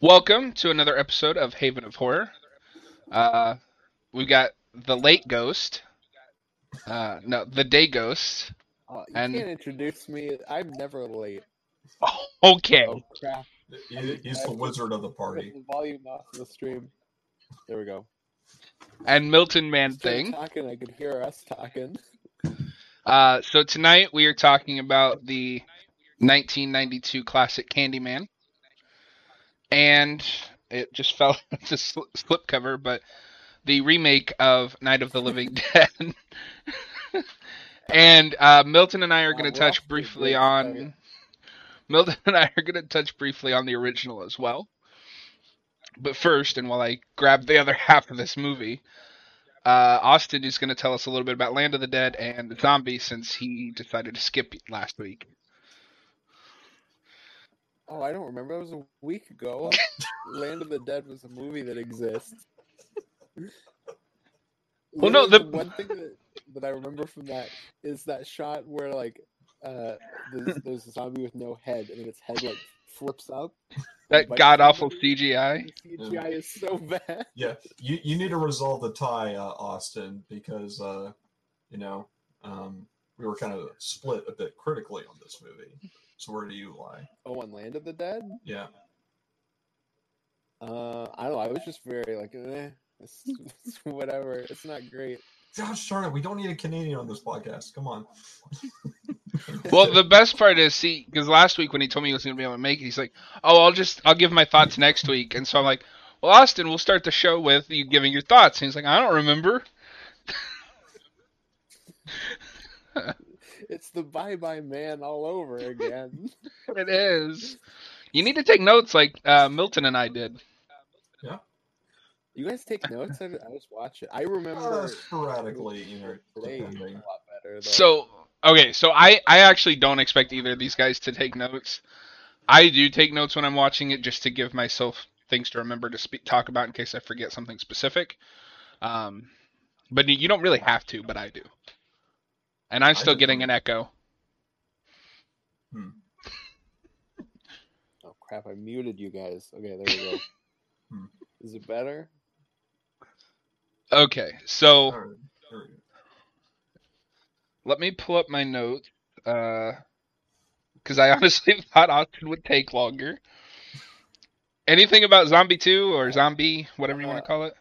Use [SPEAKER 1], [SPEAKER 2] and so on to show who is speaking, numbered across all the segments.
[SPEAKER 1] Welcome to another episode of Haven of Horror. Uh, we've got the late ghost. Uh, no, the day ghost.
[SPEAKER 2] Oh, you
[SPEAKER 1] And-
[SPEAKER 2] can't introduce me. I'm never late.
[SPEAKER 1] Okay.
[SPEAKER 2] Oh crap!
[SPEAKER 3] He- He's the wizard of the party.
[SPEAKER 2] the volume off the stream. There we go.
[SPEAKER 1] And Milton Man
[SPEAKER 2] Instead of
[SPEAKER 1] Thing.
[SPEAKER 2] Talking, I could hear us talking.
[SPEAKER 1] Uh, so tonight we are talking about the 1992 classic Candyman. And it just fell into sl- slipcover, but the remake of Night of the Living Dead. and uh, Milton and I are going to touch briefly on. Milton and I are going to touch briefly on the original as well. But first, and while I grab the other half of this movie, uh, Austin is going to tell us a little bit about Land of the Dead and the Zombie since he decided to skip last week.
[SPEAKER 2] Oh, I don't remember. That was a week ago. Land of the Dead was a movie that exists.
[SPEAKER 1] Well, no,
[SPEAKER 2] Literally,
[SPEAKER 1] the-
[SPEAKER 2] one thing that, that I remember from that is that shot where like uh there's, there's a zombie with no head and then its head like flips up.
[SPEAKER 1] That
[SPEAKER 2] Like,
[SPEAKER 1] god awful
[SPEAKER 2] somebody-
[SPEAKER 1] CGI.
[SPEAKER 2] The CGI is so bad.
[SPEAKER 3] Yeah, you, you need to resolve the tie, uh, Austin, because uh, you know um, we were kind of split a bit critically on this movie. So where do you lie?
[SPEAKER 2] Oh, on Land of the Dead?
[SPEAKER 3] Yeah,
[SPEAKER 2] Uh, I don't know. I was just very like, eh, it's, it's whatever. It's not great.
[SPEAKER 3] gosh darn it, we don't need a Canadian on this podcast. Come on.
[SPEAKER 1] Well, the best part is, see, because last week when he told me he was going to be able to make it, he's like, "Oh, I'll just, I'll give my thoughts next week." And so I'm like, "Well, Austin, we'll start the show with you giving your thoughts." And he's like, "I don't remember."
[SPEAKER 2] It's the Bye Bye Man all over again.
[SPEAKER 1] It is. You need to take notes like uh, Milton and I did. Yeah.
[SPEAKER 2] You guys take notes? I, I just watch it. I
[SPEAKER 3] Uh,
[SPEAKER 2] remember
[SPEAKER 3] sporadically, you know,
[SPEAKER 2] today a lot
[SPEAKER 3] depending.
[SPEAKER 2] better.
[SPEAKER 1] So okay, so I I actually don't expect either of these guys to take notes. I do take notes when I'm watching it just to give myself things to remember to speak talk about in case I forget something specific. Um, but you don't really have to, but I do. And I'm still getting
[SPEAKER 3] don't.
[SPEAKER 1] an echo.
[SPEAKER 3] Hmm.
[SPEAKER 2] oh crap! I muted you guys. Okay, there we go.
[SPEAKER 3] Hmm.
[SPEAKER 2] Is it better?
[SPEAKER 1] Okay, so
[SPEAKER 3] All right, there we go.
[SPEAKER 1] let me pull up my notes. Uh, because I honestly thought Austin would take longer. Anything about Zombie 2 or Zombie, whatever you want
[SPEAKER 2] Uh,
[SPEAKER 1] to call it?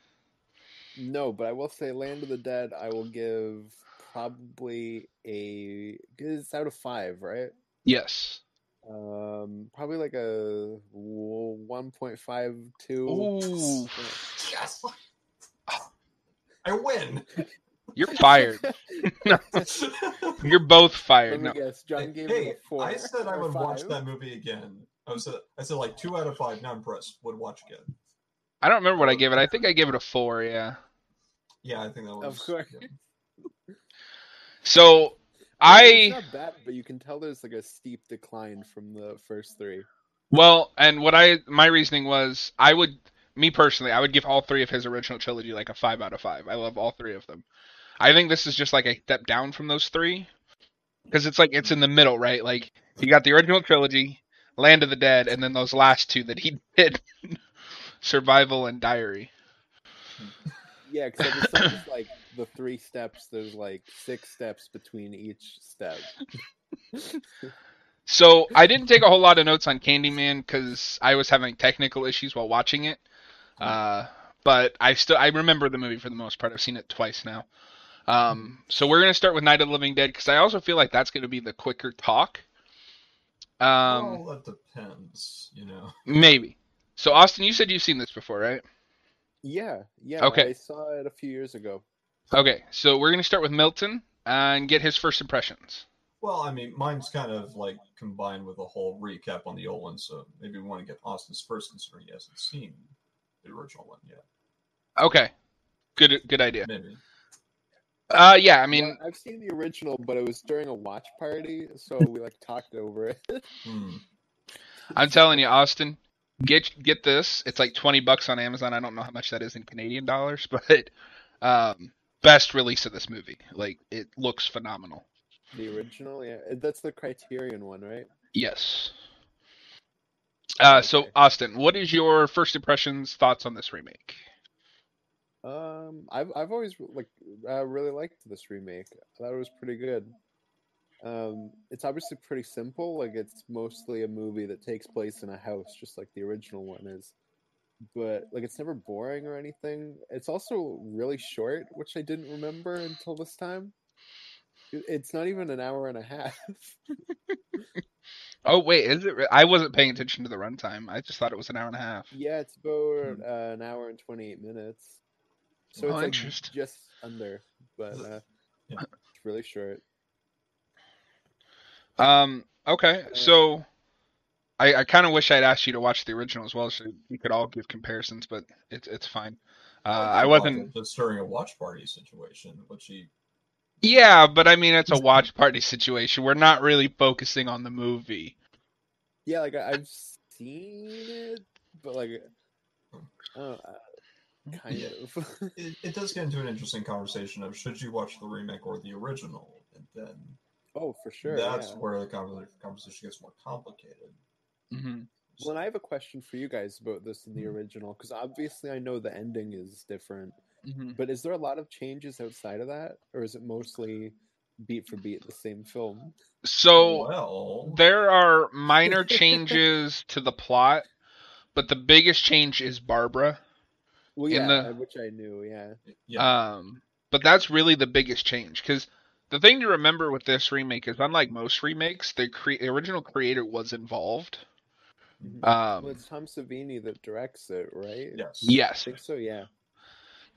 [SPEAKER 2] No, but I will say Land of the Dead. I will give probably a It's out of five, right?
[SPEAKER 1] Yes.
[SPEAKER 2] Um, probably like a one point five two.
[SPEAKER 1] Ooh.
[SPEAKER 3] Yes. I win.
[SPEAKER 1] You're fired. You're both fired.
[SPEAKER 2] Let me
[SPEAKER 1] No.
[SPEAKER 2] guess. John gave
[SPEAKER 3] hey,
[SPEAKER 2] it a four.
[SPEAKER 3] I said I
[SPEAKER 2] or
[SPEAKER 3] would watch that movie again. I was I said like two out of five. Now I'm impressed. Would watch again.
[SPEAKER 1] I don't remember what I gave it. I think I gave it a four. Yeah.
[SPEAKER 3] Yeah, I think that was.
[SPEAKER 2] Of course.
[SPEAKER 3] yeah.
[SPEAKER 1] So I
[SPEAKER 2] not bad, but you can tell there's like a steep decline from the first three.
[SPEAKER 1] well, and what I my reasoning was I would me personally I would give all three of his original trilogy like a five out of five. I love all three of them. I think this is just like a step down from those three because it's like it's in the middle, right? Like you got the original trilogy, Land of the Dead, and then those last two that he did, Survival and Diary.
[SPEAKER 2] Yeah, because it's like the three steps. There's like six steps between each step.
[SPEAKER 1] So I didn't take a whole lot of notes on Candyman because I was having technical issues while watching it. Uh, but I still I remember the movie for the most part. I've seen it twice now. Um, so we're gonna start with Night of the Living Dead because I also feel like that's gonna be the quicker talk. Um,
[SPEAKER 3] well, that depends. You know.
[SPEAKER 1] maybe. So Austin, you said you've seen this before, right?
[SPEAKER 2] Yeah, yeah.
[SPEAKER 1] Okay.
[SPEAKER 2] I saw it a few years ago.
[SPEAKER 1] Okay, so we're gonna start with Milton and get his first impressions.
[SPEAKER 3] Well, I mean, mine's kind of like combined with a whole recap on the old one, so maybe we want to get Austin's first, considering he hasn't seen the original one yet.
[SPEAKER 1] Okay, good good idea.
[SPEAKER 3] Maybe.
[SPEAKER 1] Uh, yeah, I mean,
[SPEAKER 2] Well, I've seen the original, but it was during a watch party, so we like talked over it.
[SPEAKER 3] Hmm.
[SPEAKER 1] I'm telling you, Austin, get get this. It's like twenty bucks on Amazon. I don't know how much that is in Canadian dollars, but um, best release of this movie. Like it looks phenomenal.
[SPEAKER 2] The original, yeah, that's the Criterion one, right?
[SPEAKER 1] Yes. Uh, so Austin, what is your first impressions, thoughts on this remake?
[SPEAKER 2] Um, I've I've always like uh, really liked this remake. I thought it was pretty good. Um, it's obviously pretty simple. Like it's mostly a movie that takes place in a house, just like the original one is. But like it's never boring or anything. It's also really short, which I didn't remember until this time. It's not even an hour and a half.
[SPEAKER 1] Oh wait, is it? re- I wasn't paying attention to the runtime. I just thought it was an hour and a half.
[SPEAKER 2] yeah, it's about uh, an hour and twenty eight minutes. So
[SPEAKER 1] Oh,
[SPEAKER 2] it's like
[SPEAKER 1] interesting.
[SPEAKER 2] just under, but uh,
[SPEAKER 3] Yeah.
[SPEAKER 2] it's really short.
[SPEAKER 1] Um. Okay. So, I I kind of wish I'd asked you to watch the original as well, so you could all give comparisons, but it's it's fine. Uh, I wasn't.
[SPEAKER 3] just during a watch party situation, which he
[SPEAKER 1] Yeah, but I mean, it's a watch party situation. We're not really focusing on the movie.
[SPEAKER 2] Yeah, like I- I've seen it, but like, uh, kind of.
[SPEAKER 3] it, it does get into an interesting conversation of should you watch the remake or the original, and then
[SPEAKER 2] oh, for sure.
[SPEAKER 3] that's
[SPEAKER 2] yeah.
[SPEAKER 3] where the conversation gets more complicated.
[SPEAKER 1] Hmm
[SPEAKER 2] Well, and I have a question for you guys about this in the
[SPEAKER 3] Mhm.
[SPEAKER 2] original, because obviously I know the ending is different,
[SPEAKER 1] hmm
[SPEAKER 2] but is there a lot of changes outside of that, or is it mostly beat for beat the same film?
[SPEAKER 1] So
[SPEAKER 3] well,
[SPEAKER 1] there are minor changes to the plot, but the biggest change is Barbara.
[SPEAKER 2] Well,
[SPEAKER 1] In
[SPEAKER 2] yeah,
[SPEAKER 1] the-
[SPEAKER 2] which I knew. Yeah.
[SPEAKER 3] yeah,
[SPEAKER 1] Um, but that's really the biggest change because the thing to remember with this remake is, unlike most remakes, the, cre- the original creator was involved.
[SPEAKER 2] Mhm.
[SPEAKER 1] Um,
[SPEAKER 2] well, it's Tom Savini that directs it, right?
[SPEAKER 3] yes,
[SPEAKER 1] Yes.
[SPEAKER 2] I think so. Yeah.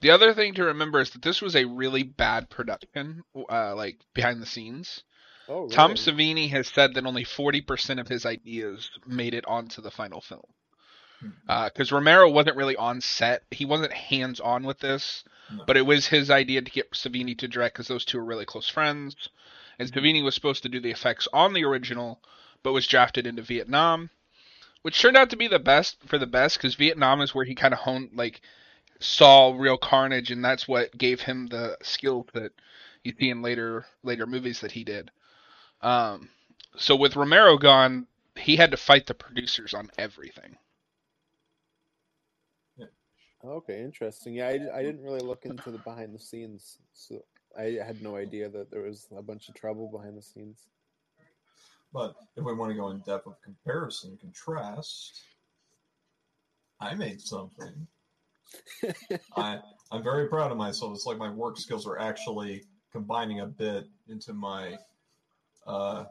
[SPEAKER 1] The other thing to remember is that this was a really bad production, uh, like behind the scenes.
[SPEAKER 2] Oh, really?
[SPEAKER 1] Tom Savini has said that only 40% of his ideas made it onto the final film.
[SPEAKER 3] Hmm.
[SPEAKER 1] Because Romero wasn't really on set. He wasn't hands on with this,
[SPEAKER 3] No.
[SPEAKER 1] but it was his idea to get Savini to direct because those two are really close friends. And Savini was supposed to do the effects on the original, but was drafted into Vietnam, which turned out to be the best for the best because Vietnam is where he kind of honed, like, saw real carnage, and that's what gave him the skill that you see in later later movies that he did. Um, so with Romero gone, he had to fight the producers on everything.
[SPEAKER 2] Okay, interesting. Yeah, I, I didn't really look into the behind the scenes, so I had no idea that there was a bunch of trouble behind the scenes.
[SPEAKER 3] But if we want to go in depth of comparison, and contrast, I made something. I I'm very proud of myself. It's like my work skills are actually combining a bit into my, uh,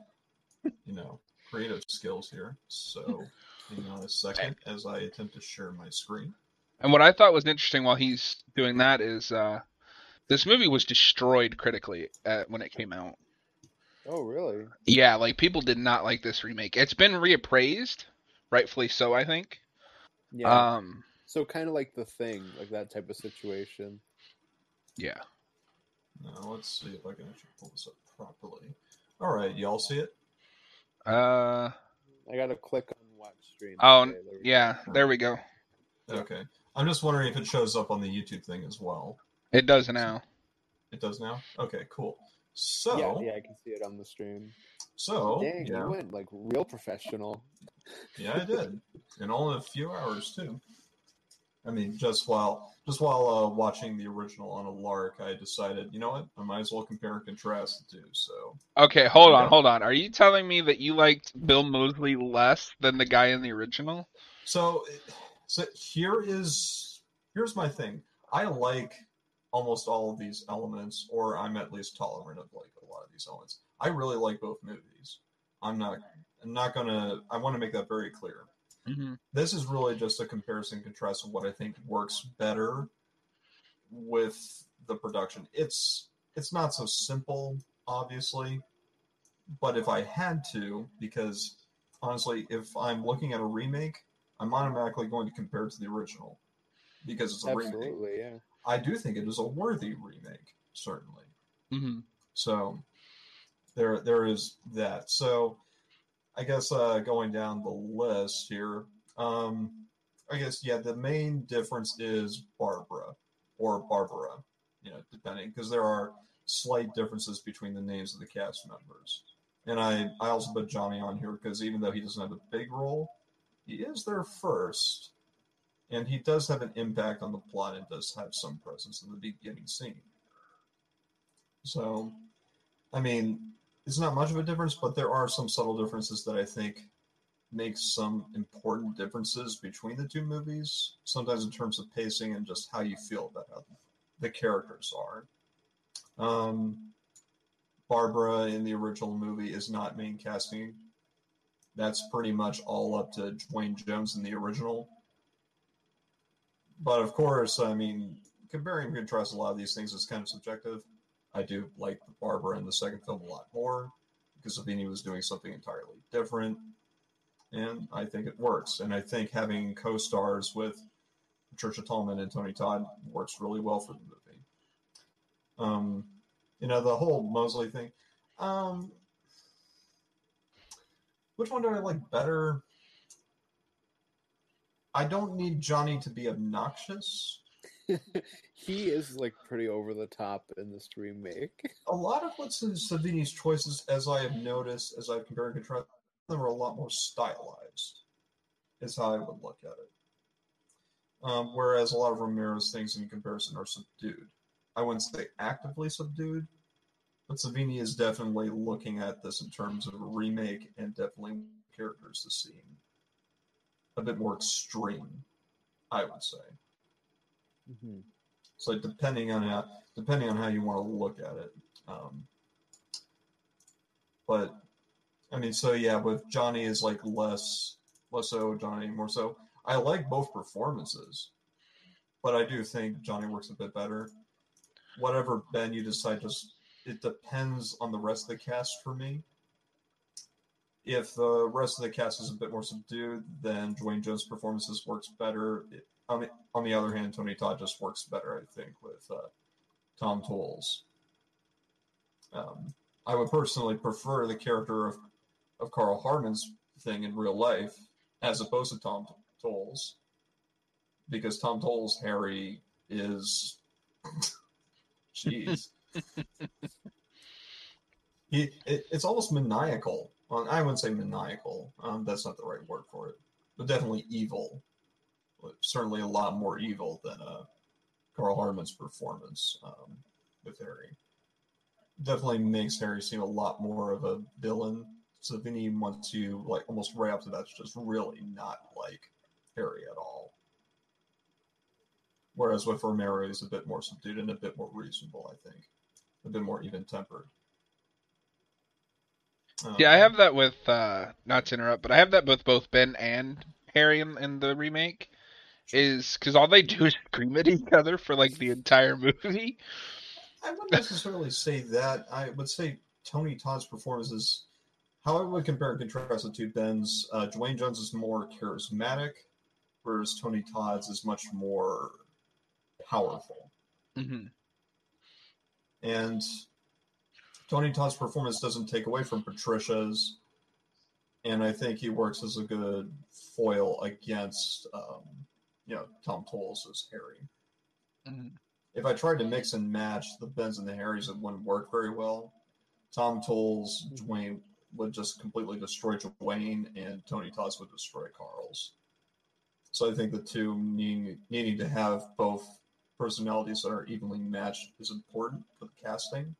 [SPEAKER 3] you know, creative skills here. So, hang on a second as I attempt to share my screen.
[SPEAKER 1] And what I thought was interesting while he's doing that is uh, this movie was destroyed critically at, when it came out.
[SPEAKER 2] Oh, really?
[SPEAKER 1] Yeah, like people did not like this remake. It's been reappraised, rightfully so, I think.
[SPEAKER 2] Yeah.
[SPEAKER 1] Um,
[SPEAKER 2] so kind of like the thing, like that type of situation.
[SPEAKER 1] yeah.
[SPEAKER 3] Now let's see if I can actually pull this up properly. All right, y'all see it?
[SPEAKER 1] Uh,
[SPEAKER 2] I gotta click on watch stream.
[SPEAKER 1] Oh,
[SPEAKER 2] Okay, there we go.
[SPEAKER 1] yeah. There we go.
[SPEAKER 3] Okay. I'm just wondering if it shows up on the YouTube thing as well.
[SPEAKER 1] It does now.
[SPEAKER 3] It does now. Okay, cool. So,
[SPEAKER 2] Yeah, yeah, I can see it on the stream.
[SPEAKER 3] so
[SPEAKER 2] Dang,
[SPEAKER 3] yeah,
[SPEAKER 2] you went like real professional.
[SPEAKER 3] yeah, I did, in only a few hours too. I mean, just while just while uh, watching the original on a lark, I decided, you know what, I might as well compare and contrast the two. So,
[SPEAKER 1] Okay, hold on,
[SPEAKER 3] Yeah.
[SPEAKER 1] hold on. Are you telling me that you liked Bill Moseley less than the guy in the original?
[SPEAKER 3] so, so here is here's my thing. I like almost all of these elements, or I'm at least tolerant of like a lot of these elements. I really like both movies. I'm not. I'm not gonna. I want to make that very clear.
[SPEAKER 1] Mm-hmm.
[SPEAKER 3] this is really just a comparison contrast of what I think works better with the production. It's it's not so simple, obviously, but if I had to, because honestly, if I'm looking at a remake, I'm automatically going to compare it to the original because it's a remake.
[SPEAKER 2] Absolutely, yeah.
[SPEAKER 3] I do think it is a worthy remake, certainly.
[SPEAKER 1] Mm-hmm.
[SPEAKER 3] So there there is that. So I guess uh, going down the list here, um, I guess yeah, the main difference is Barbara or Barbara, you know, depending because there are slight differences between the names of the cast members. And I, I also put Johnny on here because even though he doesn't have a big role, he is there first, and he does have an impact on the plot and does have some presence in the beginning scene. So, I mean, it's not much of a difference, but there are some subtle differences that I think make some important differences between the two movies, sometimes in terms of pacing and just how you feel about how the characters are. Um, Barbara in the original movie is not main casting. That's pretty much all up to Duane Jones in the original. But of course, I mean, comparing and contrast a lot of these things is kind of subjective. I do like the Barbara in the second film a lot more because Savini was doing something entirely different. And I think it works. And I think having co stars with Patricia Tallman and Tony Todd works really well for the movie. Um, you know, the whole Moseley thing. Um, which one do I like better? I don't need Johnny to be obnoxious.
[SPEAKER 2] he is like pretty over the top in this remake.
[SPEAKER 3] A lot of what's in Savini's choices, as I have noticed, as I've compared and contrasted, them are a lot more stylized. Is how I would look at it. Um, whereas a lot of Romero's things in comparison are subdued. I wouldn't say actively subdued, but Savini is definitely looking at this in terms of a remake and definitely characters to seem a bit more extreme, I would say.
[SPEAKER 2] Mm-hmm.
[SPEAKER 3] So depending on how depending on how you want to look at it, um, but I mean, so yeah, with Johnny is like less less so Johnny more so. I like both performances, but I do think Johnny works a bit better. Whatever Ben you decide, just it depends on the rest of the cast for me. If the rest of the cast is a bit more subdued, then Duane Jones' performances works better. On the on the other hand, Tony Todd just works better, I think, with uh, Tom Towles. Um, I would personally prefer the character of of Karl Hardman's thing in real life as opposed to Tom Towles, because Tom Towles Harry is, jeez, he it, it's almost maniacal. Well, I wouldn't say maniacal. Um, that's not the right word for it, but definitely evil. Certainly a lot more evil than uh, Karl Hardman's performance um, with Harry. Definitely makes Harry seem a lot more of a villain. Savini wants you like almost right up to that, just really not like Harry at all. Whereas with Romero, he's a bit more subdued and a bit more reasonable, I think. A bit more even tempered.
[SPEAKER 1] Um, yeah, I have that with, uh, not to interrupt, but I have that with both Ben and Harry in, in the remake. Is because all they do is scream at each other for like the entire movie.
[SPEAKER 3] I wouldn't necessarily say that. I would say Tony Todd's performance is how I would compare and contrast the two Ben's. Uh, Duane Jones is more charismatic, whereas Tony Todd's is much more powerful.
[SPEAKER 1] Mm-hmm.
[SPEAKER 3] And Tony Todd's performance doesn't take away from Patricia's, and I think he works as a good foil against, um, you know, Tom Towles as Harry.
[SPEAKER 1] Mm-hmm.
[SPEAKER 3] If I tried to mix and match the Bens and the Harrys, it wouldn't work very well. Tom Towles, Duane would just completely destroy Duane, and Tony Todd's would destroy Karl's. So I think the two needing, needing to have both personalities that are evenly matched is important for the casting.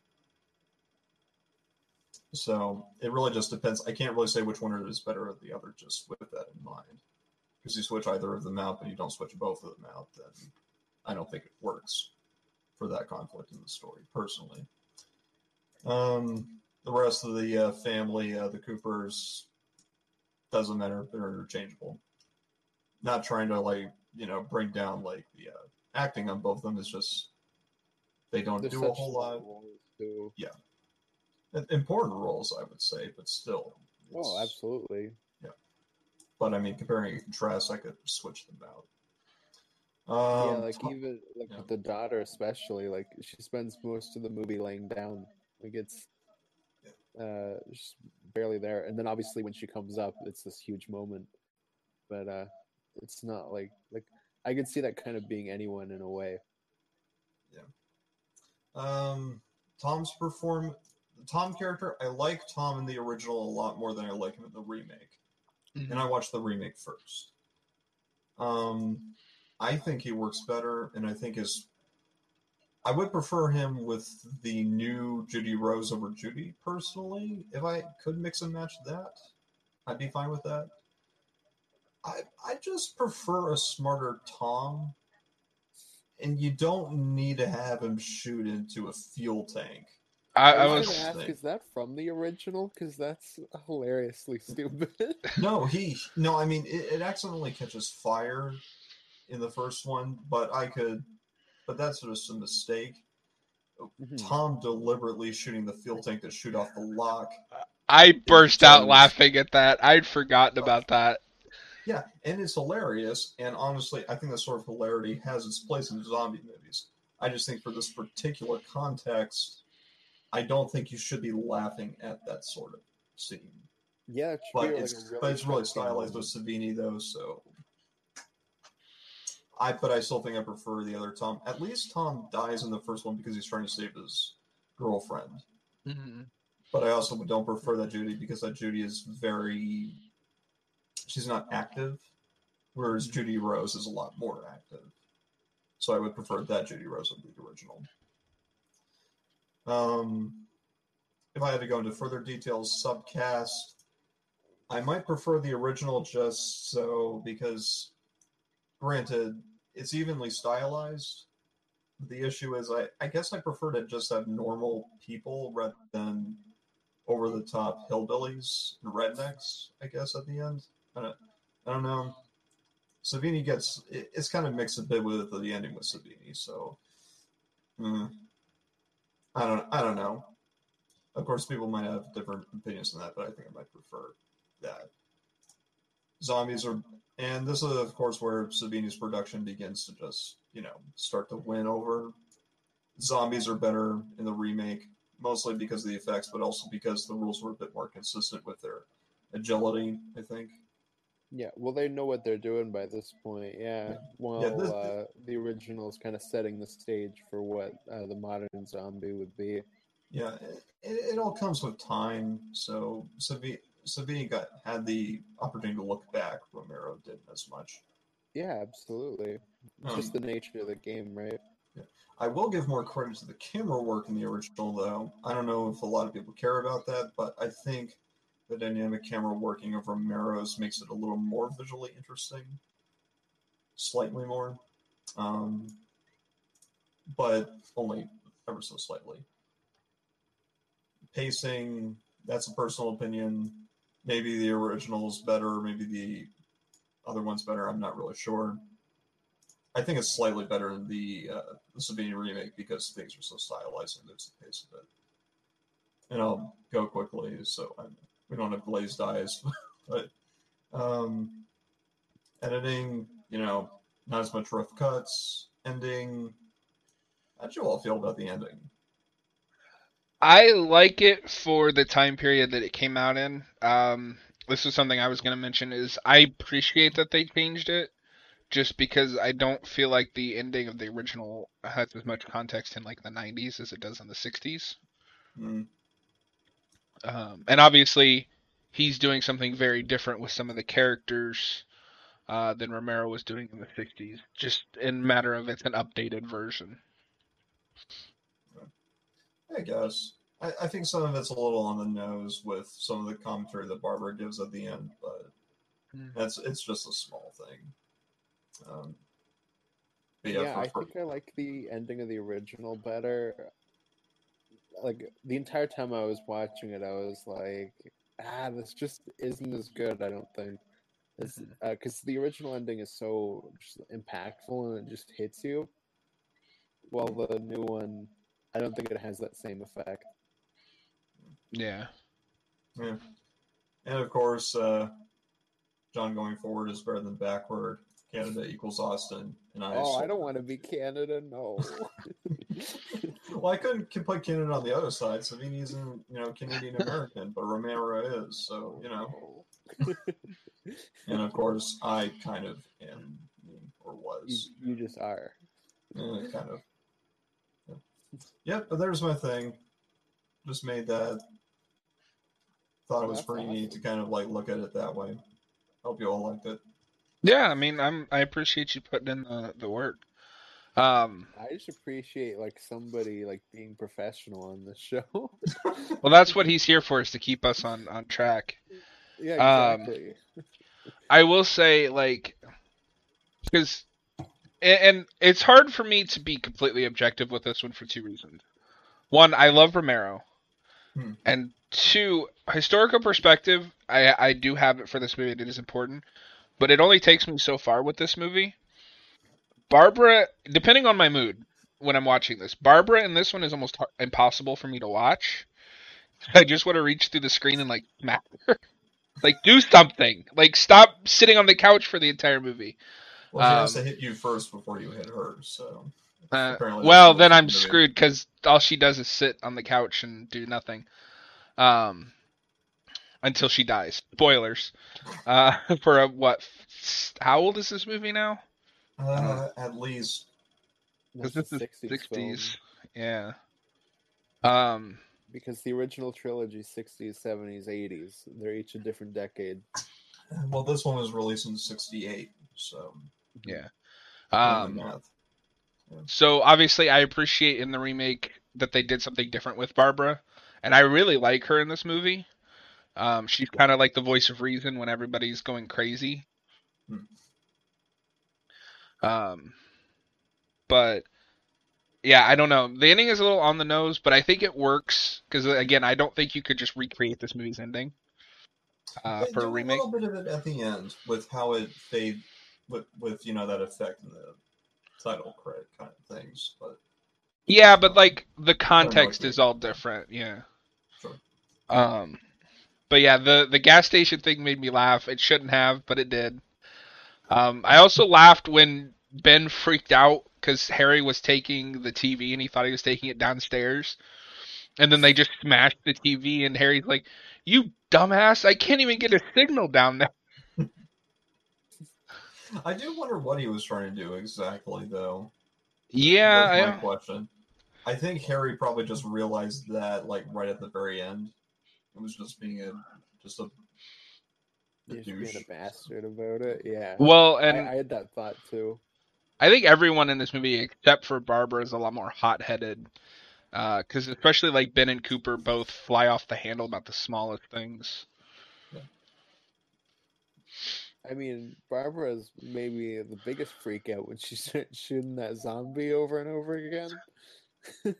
[SPEAKER 3] So it really just depends. I can't really say which one is better or the other, just with that in mind. Because you switch either of them out, but you don't switch both of them out, then I don't think it works for that conflict in the story, personally. Um, the rest of the uh, family, uh, the Coopers, doesn't matter. They're interchangeable. Not trying to like you know bring down like the uh, acting on both of them. It's just they don't
[SPEAKER 2] They're
[SPEAKER 3] do a whole lot.
[SPEAKER 2] too.
[SPEAKER 3] Important roles, I would say, but still.
[SPEAKER 2] Oh, absolutely.
[SPEAKER 3] But I mean, comparing and contrast, I could switch them out.
[SPEAKER 2] yeah,
[SPEAKER 3] Um,
[SPEAKER 2] like
[SPEAKER 3] Tom-
[SPEAKER 2] even like
[SPEAKER 3] yeah.
[SPEAKER 2] with the daughter, especially, like she spends most of the movie laying down. Like it's uh just barely there, and then obviously when she comes up, it's this huge moment. But uh it's not like like I could see that kind of being anyone in a way.
[SPEAKER 3] Um, Tom's perform the Tom character. I like Tom in the original a lot more than I like him in the remake.
[SPEAKER 1] Mhm.
[SPEAKER 3] and I watched the remake first. Um, I think he works better, and I think his. I would prefer him with the new Judy Rose over Judy personally. If I could mix and match that, I'd be fine with that. I I just prefer a smarter Tom, and you don't need to have him shoot into a fuel tank.
[SPEAKER 1] I,
[SPEAKER 2] I
[SPEAKER 1] I
[SPEAKER 2] was,
[SPEAKER 1] was.
[SPEAKER 2] gonna ask, is that from the original? Because that's hilariously stupid.
[SPEAKER 3] No, he no. I mean, it, it accidentally catches fire in the first one, but I could, but that's just a mistake.
[SPEAKER 2] Mhm.
[SPEAKER 3] Tom deliberately shooting the fuel tank to shoot off the lock.
[SPEAKER 1] I burst out
[SPEAKER 3] does.
[SPEAKER 1] laughing at that. I'd forgotten about that.
[SPEAKER 3] Yeah, and it's hilarious. And honestly, I think that sort of hilarity has its place in zombie movies. I just think for this particular context, I don't think you should be laughing at that sort of scene.
[SPEAKER 2] yeah, it
[SPEAKER 3] but
[SPEAKER 2] be like
[SPEAKER 3] it's
[SPEAKER 2] really
[SPEAKER 3] but it's really stylized with. Savini though, so I but I still think I prefer the other Tom. At least Tom dies in the first one because he's trying to save his girlfriend.
[SPEAKER 1] Mhm.
[SPEAKER 3] But I also don't prefer that Judy because that Judy is very she's not active, whereas Judy Rose is a lot more active. So I would prefer that Judy Rose would be the original. Um, if I had to go into further details, subcast, I might prefer the original just so because, granted, it's evenly stylized. The issue is, I, I guess I prefer to just have normal people rather than over the top hillbillies and rednecks. I guess at the end, I don't, I don't know. Savini gets it, it's kind of mixed a bit with the ending with Savini, so mm, I don't I don't know. Of course, people might have different opinions on that, but I think I might prefer that. Zombies are, and this is of course where Savini's production begins to just you know start to win over. Zombies are better in the remake, mostly because of the effects, but also because the rules were a bit more consistent with their agility. I think.
[SPEAKER 2] Yeah, well, they know what they're doing by this point. Yeah, while
[SPEAKER 3] this-
[SPEAKER 2] uh, the original is kind of setting the stage for what uh, the modern zombie would be.
[SPEAKER 3] Yeah, it, it, all comes with time. So Savini, got had the opportunity to look back. Romero didn't as much.
[SPEAKER 2] Yeah, absolutely. It's
[SPEAKER 3] Um,
[SPEAKER 2] just the nature of the game, right?
[SPEAKER 3] I will give more credit to the camera work in the original, though. I don't know if a lot of people care about that, but I think the dynamic camera working of Romero's makes it a little more visually interesting, slightly more, um, but only ever so slightly. Pacing, that's a personal opinion. Maybe the original is better, maybe the other one's better. I'm not really sure. I think it's slightly better than the uh, the Savini remake because things are so stylized and moves the pace of it. And I'll go quickly so I'm, we don't have glazed eyes, but um, editing, you know, not as much rough cuts. Ending, how'd you all feel about the ending?
[SPEAKER 1] I like it for the time period that it came out in. Um, this was something I was going to mention is I appreciate that they changed it just because I don't feel like the ending of the original has as much context in like the 90s as it does in the 60s.
[SPEAKER 3] Hmm.
[SPEAKER 1] Um, and obviously he's doing something very different with some of the characters uh, than Romero was doing in the 60s just in matter of it's an updated version.
[SPEAKER 3] I guess. I, I think some of it's a little on the nose with some of the commentary that Barbara gives at the end, but
[SPEAKER 1] Hmm.
[SPEAKER 3] that's it's just a small thing. Um, yeah,
[SPEAKER 2] Yeah,
[SPEAKER 3] for-
[SPEAKER 2] I think I like the ending of the original better. Like the entire time I was watching it, I was like, "Ah, this just isn't as good." I don't think, because the original ending is so impactful and it just hits you. While the new one, I don't think it has that same effect.
[SPEAKER 1] Yeah.
[SPEAKER 3] yeah. And of course, uh, John going forward is better than backward. Canada equals Austin, and I.
[SPEAKER 2] Oh, I don't want to be Canada. No.
[SPEAKER 3] Well, I couldn't can put Canada on the other side. Savini's in, you know, Canadian American, but Romero is, so you know. And of course, I kind of am, or was,
[SPEAKER 2] you just are.
[SPEAKER 3] Eh, kind of. Yeah. Yep, but there's my thing. Just made that. Thought it was
[SPEAKER 2] That's
[SPEAKER 3] pretty neat to kind of like look at it that way. Hope you all liked it.
[SPEAKER 1] Yeah, I mean, I'm I appreciate you putting in the the work. Um,
[SPEAKER 2] I just appreciate like somebody like being professional on this show.
[SPEAKER 1] well, that's what he's here for is to keep us on on track.
[SPEAKER 2] yeah,
[SPEAKER 1] Um,
[SPEAKER 2] exactly.
[SPEAKER 1] I will say like because and, and it's hard for me to be completely objective with this one for two reasons. One, I love Romero,
[SPEAKER 3] Hmm.
[SPEAKER 1] and two, historical perspective. I I do have it for this movie. and It is important, but it only takes me so far with this movie. Barbara, depending on my mood when I'm watching this, Barbara in this one is almost har- impossible for me to watch. I just want to reach through the screen and like smack her. Like do something. Like stop sitting on the couch for the entire movie.
[SPEAKER 3] Well, she has
[SPEAKER 1] Um,
[SPEAKER 3] to hit you first before you hit her. So
[SPEAKER 1] Uh, well, then I'm screwed because all she does is sit on the couch and do nothing. Um, until she dies. Spoilers. Uh, for a what? How old is this movie now?
[SPEAKER 3] uh, at least
[SPEAKER 1] Because this is
[SPEAKER 2] 60s
[SPEAKER 1] sixties.
[SPEAKER 2] film,
[SPEAKER 1] Yeah. Um.
[SPEAKER 2] because the original trilogy 60s, 70s, 80s. They're each a different decade.
[SPEAKER 3] well, this one was released in '68, so
[SPEAKER 1] Yeah. Um.
[SPEAKER 3] math.
[SPEAKER 1] So obviously, I appreciate in the remake that they did something different with Barbara, and I really like her in this movie. Um, she's kind of like the voice of reason when everybody's going crazy.
[SPEAKER 3] Hmm.
[SPEAKER 1] Um, but yeah, I don't know. The ending is a little on the nose, but I think it works because again, I don't think you could just recreate this movie's ending uh,
[SPEAKER 3] They
[SPEAKER 1] for a remake.
[SPEAKER 3] a little bit of it at the end with how it fade with with you know that effect in the title credit kind of things, but
[SPEAKER 1] Yeah, but like the context is all different. Yeah.
[SPEAKER 3] Sure.
[SPEAKER 1] Um, but yeah, the the gas station thing made me laugh. It shouldn't have, but it did. Um, I also laughed when Ben freaked out because Harry was taking the TV and he thought he was taking it downstairs, and then they just smashed the TV and Harry's like, "You dumbass! I can't even get a signal down there."
[SPEAKER 3] I do wonder what he was trying to do exactly, though.
[SPEAKER 1] Yeah,
[SPEAKER 3] That's my
[SPEAKER 1] I,
[SPEAKER 3] question. I think Harry probably just realized that like right at the very end. It was just being a just a, a
[SPEAKER 2] just being a bastard about it. Yeah.
[SPEAKER 1] well, and
[SPEAKER 2] I had that thought too.
[SPEAKER 1] I think everyone in this movie, except for Barbara, is a lot more hot-headed. Uh, because especially like Ben and Cooper both fly off the handle about the smallest things.
[SPEAKER 2] I mean, Barbara's maybe the biggest freak out when she starts shooting that zombie over and over again.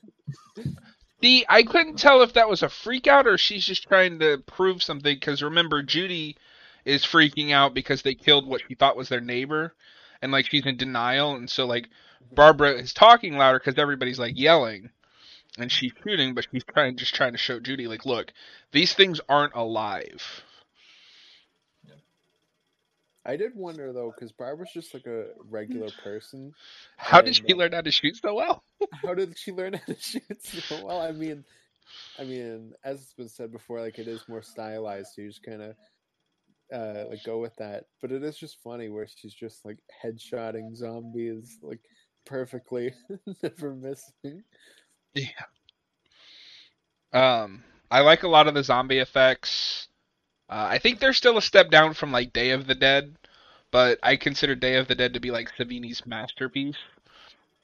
[SPEAKER 1] See, I couldn't tell if that was a freak out or she's just trying to prove something. Because remember, Judy is freaking out because they killed what she thought was their neighbor, and like she's in denial, and so like Barbara is talking louder because everybody's like yelling, and she's shooting, but she's trying just trying to show Judy like, look, these things aren't alive.
[SPEAKER 2] I did wonder though, because Barbara's just like a regular person.
[SPEAKER 1] How did she learn how to shoot so well?
[SPEAKER 2] How did she learn how to shoot so well? I mean, I mean, as it's been said before, like it is more stylized, so you just kind of uh like go with that. But it is just funny where she's just like headshotting zombies like perfectly, never missing. Yeah.
[SPEAKER 1] Um, I like a lot of the zombie effects. Uh, I think they're still a step down from like Day of the Dead, but I consider Day of the Dead to be like Savini's masterpiece.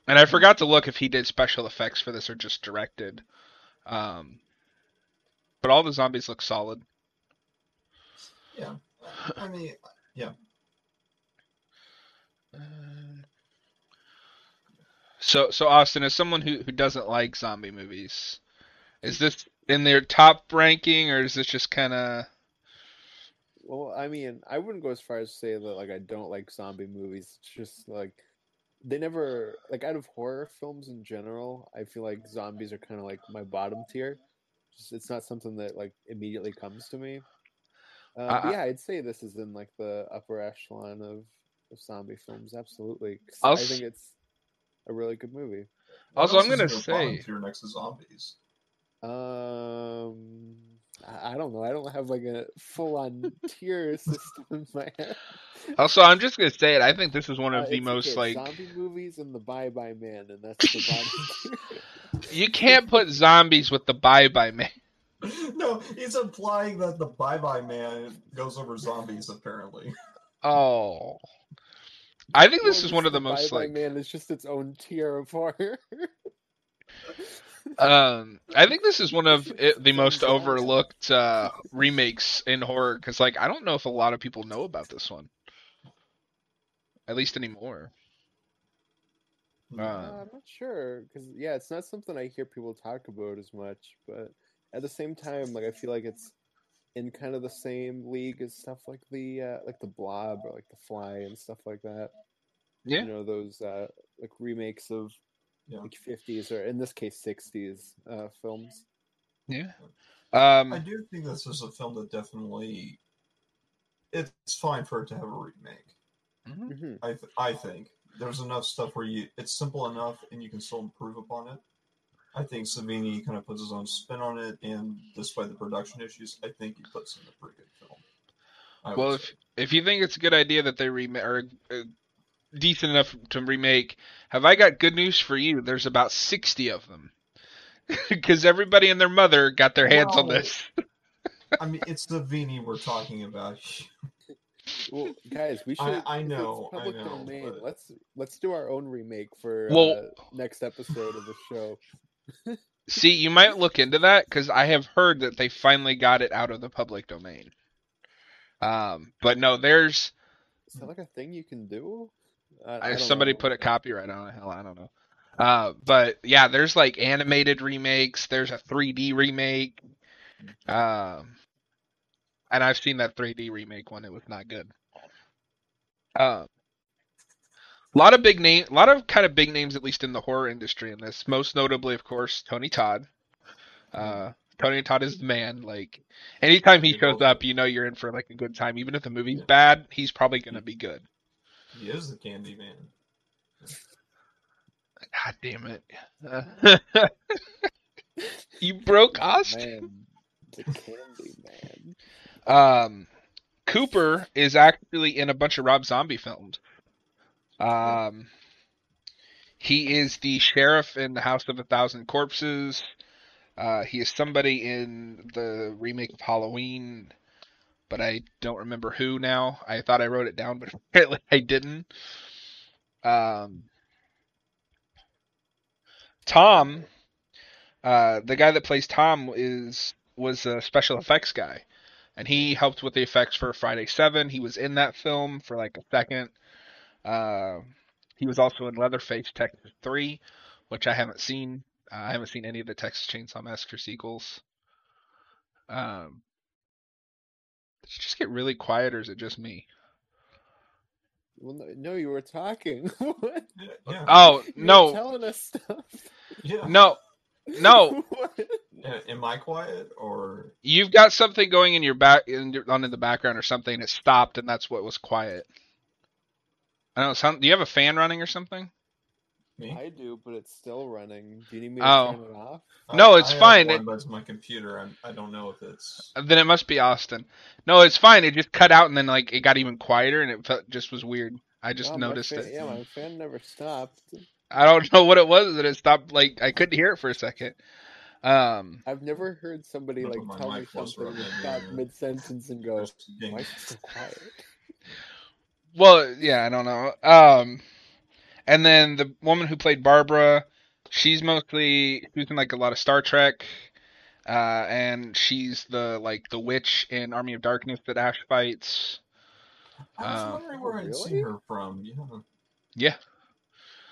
[SPEAKER 1] And I forgot to look if he did special effects for this or just directed. Um, but all the zombies look solid.
[SPEAKER 3] Yeah, I mean, yeah.
[SPEAKER 1] So, so Austin, as someone who who doesn't like zombie movies, is this in their top ranking or is this just kind of?
[SPEAKER 2] Well, I mean, I wouldn't go as far as to say that like I don't like zombie movies. It's just like they never like out of horror films in general. I feel like zombies are kind of like my bottom tier. Just, it's not something that like immediately comes to me. Uh,
[SPEAKER 1] I-
[SPEAKER 2] yeah, I'd say this is in like the upper echelon of, of zombie films. Absolutely,
[SPEAKER 1] I'll
[SPEAKER 2] I
[SPEAKER 1] s-
[SPEAKER 2] think it's a really good movie.
[SPEAKER 3] What
[SPEAKER 1] Also, I'm gonna say-
[SPEAKER 3] tier next to zombies.
[SPEAKER 2] Um, I, I don't know. I don't have like a full on tier system in my head.
[SPEAKER 1] Also, I'm just gonna say it. I think this is one
[SPEAKER 2] Uh,
[SPEAKER 1] of the
[SPEAKER 2] it's
[SPEAKER 1] most
[SPEAKER 2] okay,
[SPEAKER 1] like
[SPEAKER 2] zombie movies and the Bye Bye Man, and that's the bottom tier.
[SPEAKER 1] you can't put zombies with the Bye Bye Man.
[SPEAKER 3] no, no, he's implying that the Bye Bye Man goes over zombies. Apparently,
[SPEAKER 1] Oh. I think this
[SPEAKER 2] Well,
[SPEAKER 1] is one of the
[SPEAKER 2] Bye
[SPEAKER 1] most
[SPEAKER 2] Bye
[SPEAKER 1] like
[SPEAKER 2] Man is just its own tier of horror.
[SPEAKER 1] Um I think this is one of it, the most overlooked uh remakes in horror cuz like I don't know if a lot of people know about this one. At least anymore. Uh,
[SPEAKER 2] I'm not sure because yeah, it's not something I hear people talk about as much. But at the same time, like I feel like it's in kind of the same league as stuff like the uh, like the Blob or like the Fly and stuff like that.
[SPEAKER 1] Yeah.
[SPEAKER 2] You know those uh, like remakes of
[SPEAKER 3] Yeah.
[SPEAKER 2] like 50s or in this case 60s uh, films.
[SPEAKER 1] Yeah.
[SPEAKER 3] Um, I
[SPEAKER 1] Um
[SPEAKER 3] do think this is a film that definitely it's fine for it to have a remake.
[SPEAKER 1] mhm.
[SPEAKER 2] hmm
[SPEAKER 3] I th- I think there's enough stuff where you it's simple enough and you can still improve upon it. I think Savini kind of puts his own spin on it, and despite the production issues, I think he puts in a pretty good film. I
[SPEAKER 1] Well, if
[SPEAKER 3] say.
[SPEAKER 1] if you think it's a good idea that they remake or uh, decent enough to remake, have I got good news for you? There's about 60 of them. Cuz everybody and their mother got their hands on this.
[SPEAKER 3] I mean, it's the Vini we're talking about.
[SPEAKER 2] Well, guys, we should.
[SPEAKER 3] I- I
[SPEAKER 2] if it's
[SPEAKER 3] know, I
[SPEAKER 2] public
[SPEAKER 3] know,
[SPEAKER 2] domain.
[SPEAKER 3] but-
[SPEAKER 2] Let's let's do our own remake for
[SPEAKER 1] Well-
[SPEAKER 2] uh, next episode of the show.
[SPEAKER 1] See, you might look into that because I have heard that they finally got it out of the public domain. Um, but no, there's
[SPEAKER 2] Is that like a thing you can do? I, I
[SPEAKER 1] somebody
[SPEAKER 2] know.
[SPEAKER 1] put a copyright on it. Hell, I don't know. Uh, but yeah, there's like animated remakes. There's a 3D remake. Um, and I've seen that 3D remake one. It was not good. Uh, a lot of big name, a lot of kind of big names, at least in the horror industry. In this, most notably, of course, Tony Todd. Uh, Tony Todd is the man. Like, anytime he shows up, you know you're in for like a good time. Even if the movie's bad, he's probably gonna be good.
[SPEAKER 3] He is the Candyman.
[SPEAKER 1] God damn it. Uh, you broke Austin.
[SPEAKER 2] Man, the Candyman.
[SPEAKER 1] Um, Cooper is actually in a bunch of Rob Zombie films. Um, he is the sheriff in the House of a Thousand Corpses. Uh, he is somebody in the remake of Halloween, but I don't remember who now. I thought I wrote it down, but apparently I didn't. Um, Tom, uh, the guy that plays Tom is was a special effects guy, and he helped with the effects for Friday Seven. He was in that film for like a second. Uh, he was also in Leatherface Texas Three, which I haven't seen. Uh, I haven't seen any of the Texas Chainsaw Massacre sequels. Um, did it just get really quiet, or is it just me?
[SPEAKER 2] Well, no, no, you were talking. what?
[SPEAKER 3] Yeah, yeah.
[SPEAKER 1] Oh
[SPEAKER 2] You
[SPEAKER 1] no,
[SPEAKER 2] telling us stuff.
[SPEAKER 3] yeah.
[SPEAKER 1] no, no!
[SPEAKER 2] What?
[SPEAKER 3] A- Am I quiet or
[SPEAKER 1] You've got something going in your back, in your, on in the background or something. It stopped, and that's what was quiet. I don't know. Sound, do you have a fan running or something?
[SPEAKER 3] Me?
[SPEAKER 2] I do, but it's still running. Do you need me to
[SPEAKER 1] Oh.
[SPEAKER 2] turn it off?
[SPEAKER 1] No, it's
[SPEAKER 3] I have
[SPEAKER 1] fine.
[SPEAKER 3] One,
[SPEAKER 1] It-
[SPEAKER 3] but it's my computer. I'm, I don't know if it's.
[SPEAKER 1] Then it must be Austin. No, it's fine. It just cut out, and then like it got even quieter, and it felt, just was weird. I just noticed
[SPEAKER 2] fan-
[SPEAKER 1] it.
[SPEAKER 2] Yeah, my fan never stopped.
[SPEAKER 1] I don't know what it was that it stopped. Like I couldn't hear it for a second. Um,
[SPEAKER 2] I've never heard somebody like tell me something
[SPEAKER 3] up,
[SPEAKER 2] and stop mid sentence and go,
[SPEAKER 3] Just ding.
[SPEAKER 2] "Why is it so quiet?"
[SPEAKER 1] well, yeah, I don't know. Um, and then the woman who played Barbara, she's mostly she's in like a lot of Star Trek, uh, and she's the like the witch in Army of Darkness that Ash fights.
[SPEAKER 3] I was
[SPEAKER 1] Uh,
[SPEAKER 3] wondering where I'd
[SPEAKER 2] really?
[SPEAKER 3] seen her from. Yeah.
[SPEAKER 1] Yeah.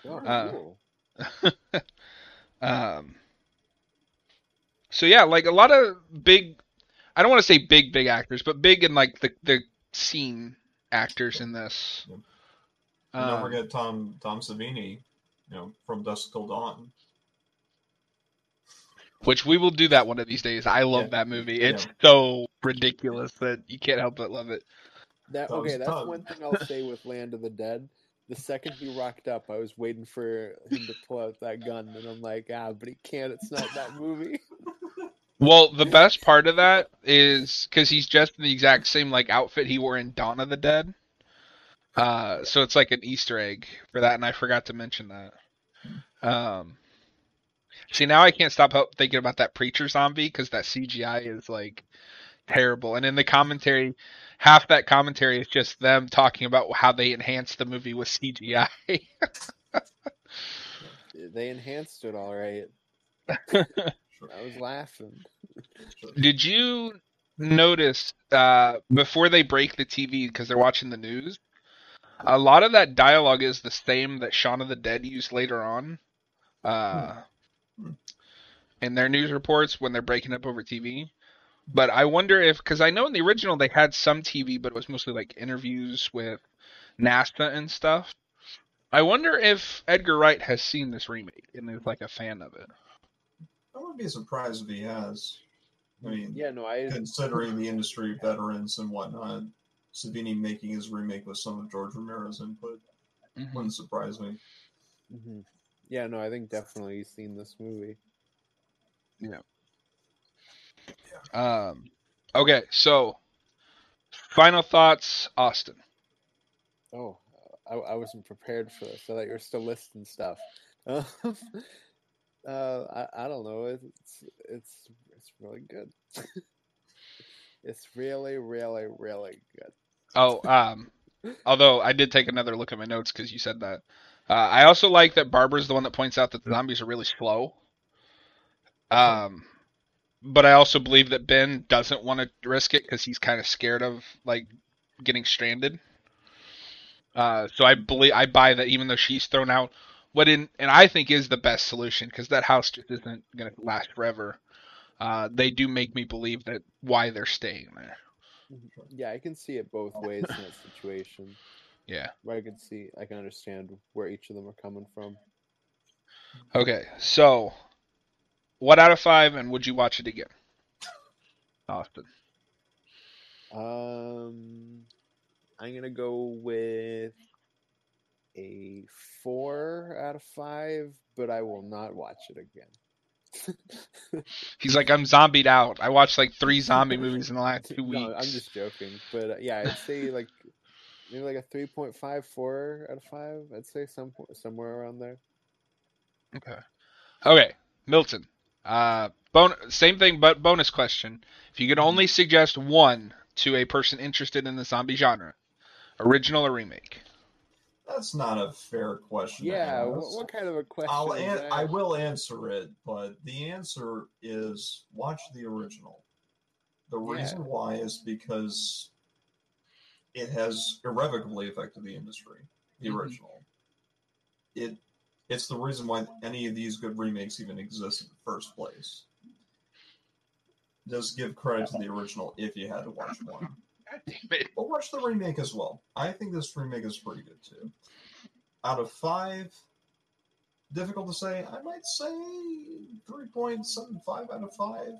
[SPEAKER 2] Oh,
[SPEAKER 1] Uh,
[SPEAKER 2] cool.
[SPEAKER 1] Um, so yeah, like a lot of big, I don't want to say big, big actors, but big in like the the scene actors in this.
[SPEAKER 3] Yep. And don't
[SPEAKER 1] Um,
[SPEAKER 3] forget Tom Tom Savini, you know, from Dusk Till Dawn.
[SPEAKER 1] which we will do that one of these days. I love
[SPEAKER 3] Yeah.
[SPEAKER 1] that movie. It's
[SPEAKER 3] Yeah.
[SPEAKER 1] so ridiculous that you can't help but love it.
[SPEAKER 2] That
[SPEAKER 3] That
[SPEAKER 2] okay, that's
[SPEAKER 3] tough.
[SPEAKER 2] one thing I'll say with Land of the Dead. The second he rocked up, I was waiting for him to pull out that gun, and I'm like, ah, but he can't. It's not that movie.
[SPEAKER 1] Well, the best part of that is because he's just in the exact same like outfit he wore in Dawn of the Dead. Uh, so it's like an Easter egg for that, and I forgot to mention that. Um, See, now I can't stop thinking about that preacher zombie because that CGI is like terrible. And in the commentary, half that commentary is just them talking about how they enhanced the movie with CGI.
[SPEAKER 2] They enhanced it all right. I was laughing.
[SPEAKER 1] Did you notice uh, before they break the TV because they're watching the news? A lot of that dialogue is the same that Shaun of the Dead used later on. Uh,
[SPEAKER 3] Hmm.
[SPEAKER 1] in their news reports when they're breaking up over TV. But I wonder if, because I know in the original they had some TV, but it was mostly like interviews with NASA and stuff. I wonder if Edgar Wright has seen this remake and is like a fan of it.
[SPEAKER 3] I wouldn't be surprised if he has. I mean,
[SPEAKER 2] Yeah, no, I
[SPEAKER 3] considering the industry veterans and whatnot, Savini making his remake with some of George Romero's input
[SPEAKER 1] Mhm.
[SPEAKER 3] wouldn't surprise me.
[SPEAKER 2] hmm Yeah, no, I think definitely he's seen this movie. Yeah.
[SPEAKER 1] Um, okay, so final thoughts, Austin.
[SPEAKER 2] Oh, I, I wasn't prepared for this. I thought you were still listing stuff. Um, uh, I, I don't know. It's it's it's really good. it's really, really, really good.
[SPEAKER 1] Oh, um, although I did take another look at my notes because you said that. Uh, I also like that Barbara's the one that points out that the zombies are really slow. Um, but I also believe that Ben doesn't want to risk it because he's kind of scared of like getting stranded. Uh, so I believe I buy that even though she's thrown out, what in and I think is the best solution because that house just isn't gonna last forever. Uh, they do make me believe that why they're staying there.
[SPEAKER 2] Yeah, I can see it both ways in that situation.
[SPEAKER 1] Yeah.
[SPEAKER 2] But I can see, I can understand where each of them are coming from.
[SPEAKER 1] Okay, so what out of five, and would you watch it again? Austin.
[SPEAKER 2] Um, I'm gonna go with a four out of five, but I will not watch it again.
[SPEAKER 1] He's like, I'm zombied out. I watched like three zombie movies in the last two weeks.
[SPEAKER 2] No, I'm just joking. But uh, yeah, I'd say like maybe like a three point five, four out of five. I'd say some somewhere around there.
[SPEAKER 1] Okay. Okay, Milton. Uh, bon- same thing, but bonus question. If you could only suggest one to a person interested in the zombie genre, original or remake?
[SPEAKER 3] That's not a fair question.
[SPEAKER 2] Yeah, what, what kind of a question?
[SPEAKER 3] I'll
[SPEAKER 2] is
[SPEAKER 3] an-? I will answer it, but the answer is watch the original. The
[SPEAKER 2] Yeah.
[SPEAKER 3] reason why is because it has irrevocably affected the industry. The
[SPEAKER 2] Mhm.
[SPEAKER 3] original. It it's the reason why any of these good remakes even exist in the first place. Just give credit to the original if you had to watch one.
[SPEAKER 1] God damn it.
[SPEAKER 3] But watch the remake as well. I think this remake is pretty good too. Out of five, difficult to say. I might say three point seven five out of five.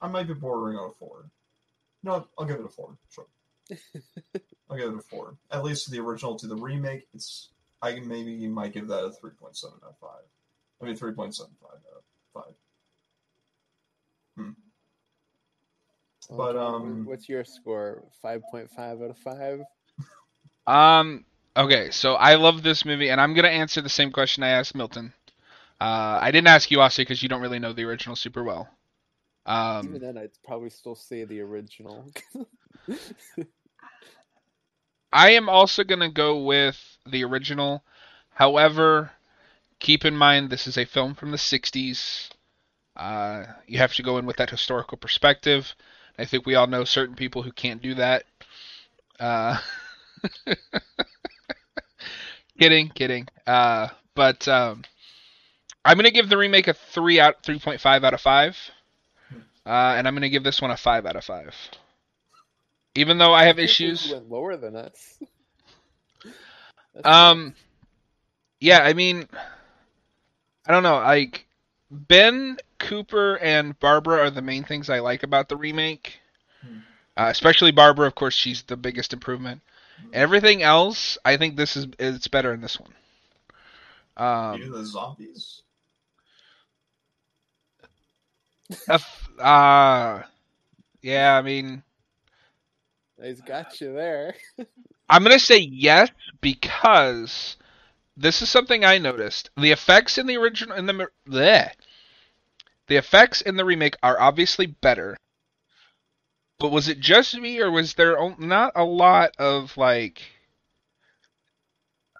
[SPEAKER 3] I might be bordering on a four. No, I'll give it a four. Sure, I'll give it a four. At least the original to the remake, it's I can maybe might give that a three point seven out of five. I mean three point seven five out of five. Hmm.
[SPEAKER 2] But,
[SPEAKER 3] um,
[SPEAKER 2] what's your score? 5.5 out of five.
[SPEAKER 1] Um. Okay, so I love this movie, and I'm gonna answer the same question I asked Milton. Uh, I didn't ask you, Austin, because you don't really know the original super well. Um,
[SPEAKER 2] Even then, I'd probably still say the original.
[SPEAKER 1] I am also going to go with the original. However, keep in mind this is a film from the 60s. Uh, you have to go in with that historical perspective. I think we all know certain people who can't do that. Uh, kidding, kidding. Uh, but um, I'm going to give the remake a 3 out 3.5 out of 5. Uh, and I'm going to give this one a 5 out of 5. Even though I have
[SPEAKER 2] you
[SPEAKER 1] issues.
[SPEAKER 2] Went lower than us. That's
[SPEAKER 1] Um, yeah, I mean, I don't know. Like Ben, Cooper, and Barbara are the main things I like about the remake. Uh, especially Barbara, of course, she's the biggest improvement. Everything else, I think this is it's better in this one.
[SPEAKER 3] Even
[SPEAKER 1] Um,
[SPEAKER 3] the zombies.
[SPEAKER 1] if- uh, yeah, I mean,
[SPEAKER 2] He's got you there.
[SPEAKER 1] I'm gonna say yes because this is something I noticed. The effects in the original in the bleh. the effects in the remake are obviously better. But was it just me, or was there not a lot of like?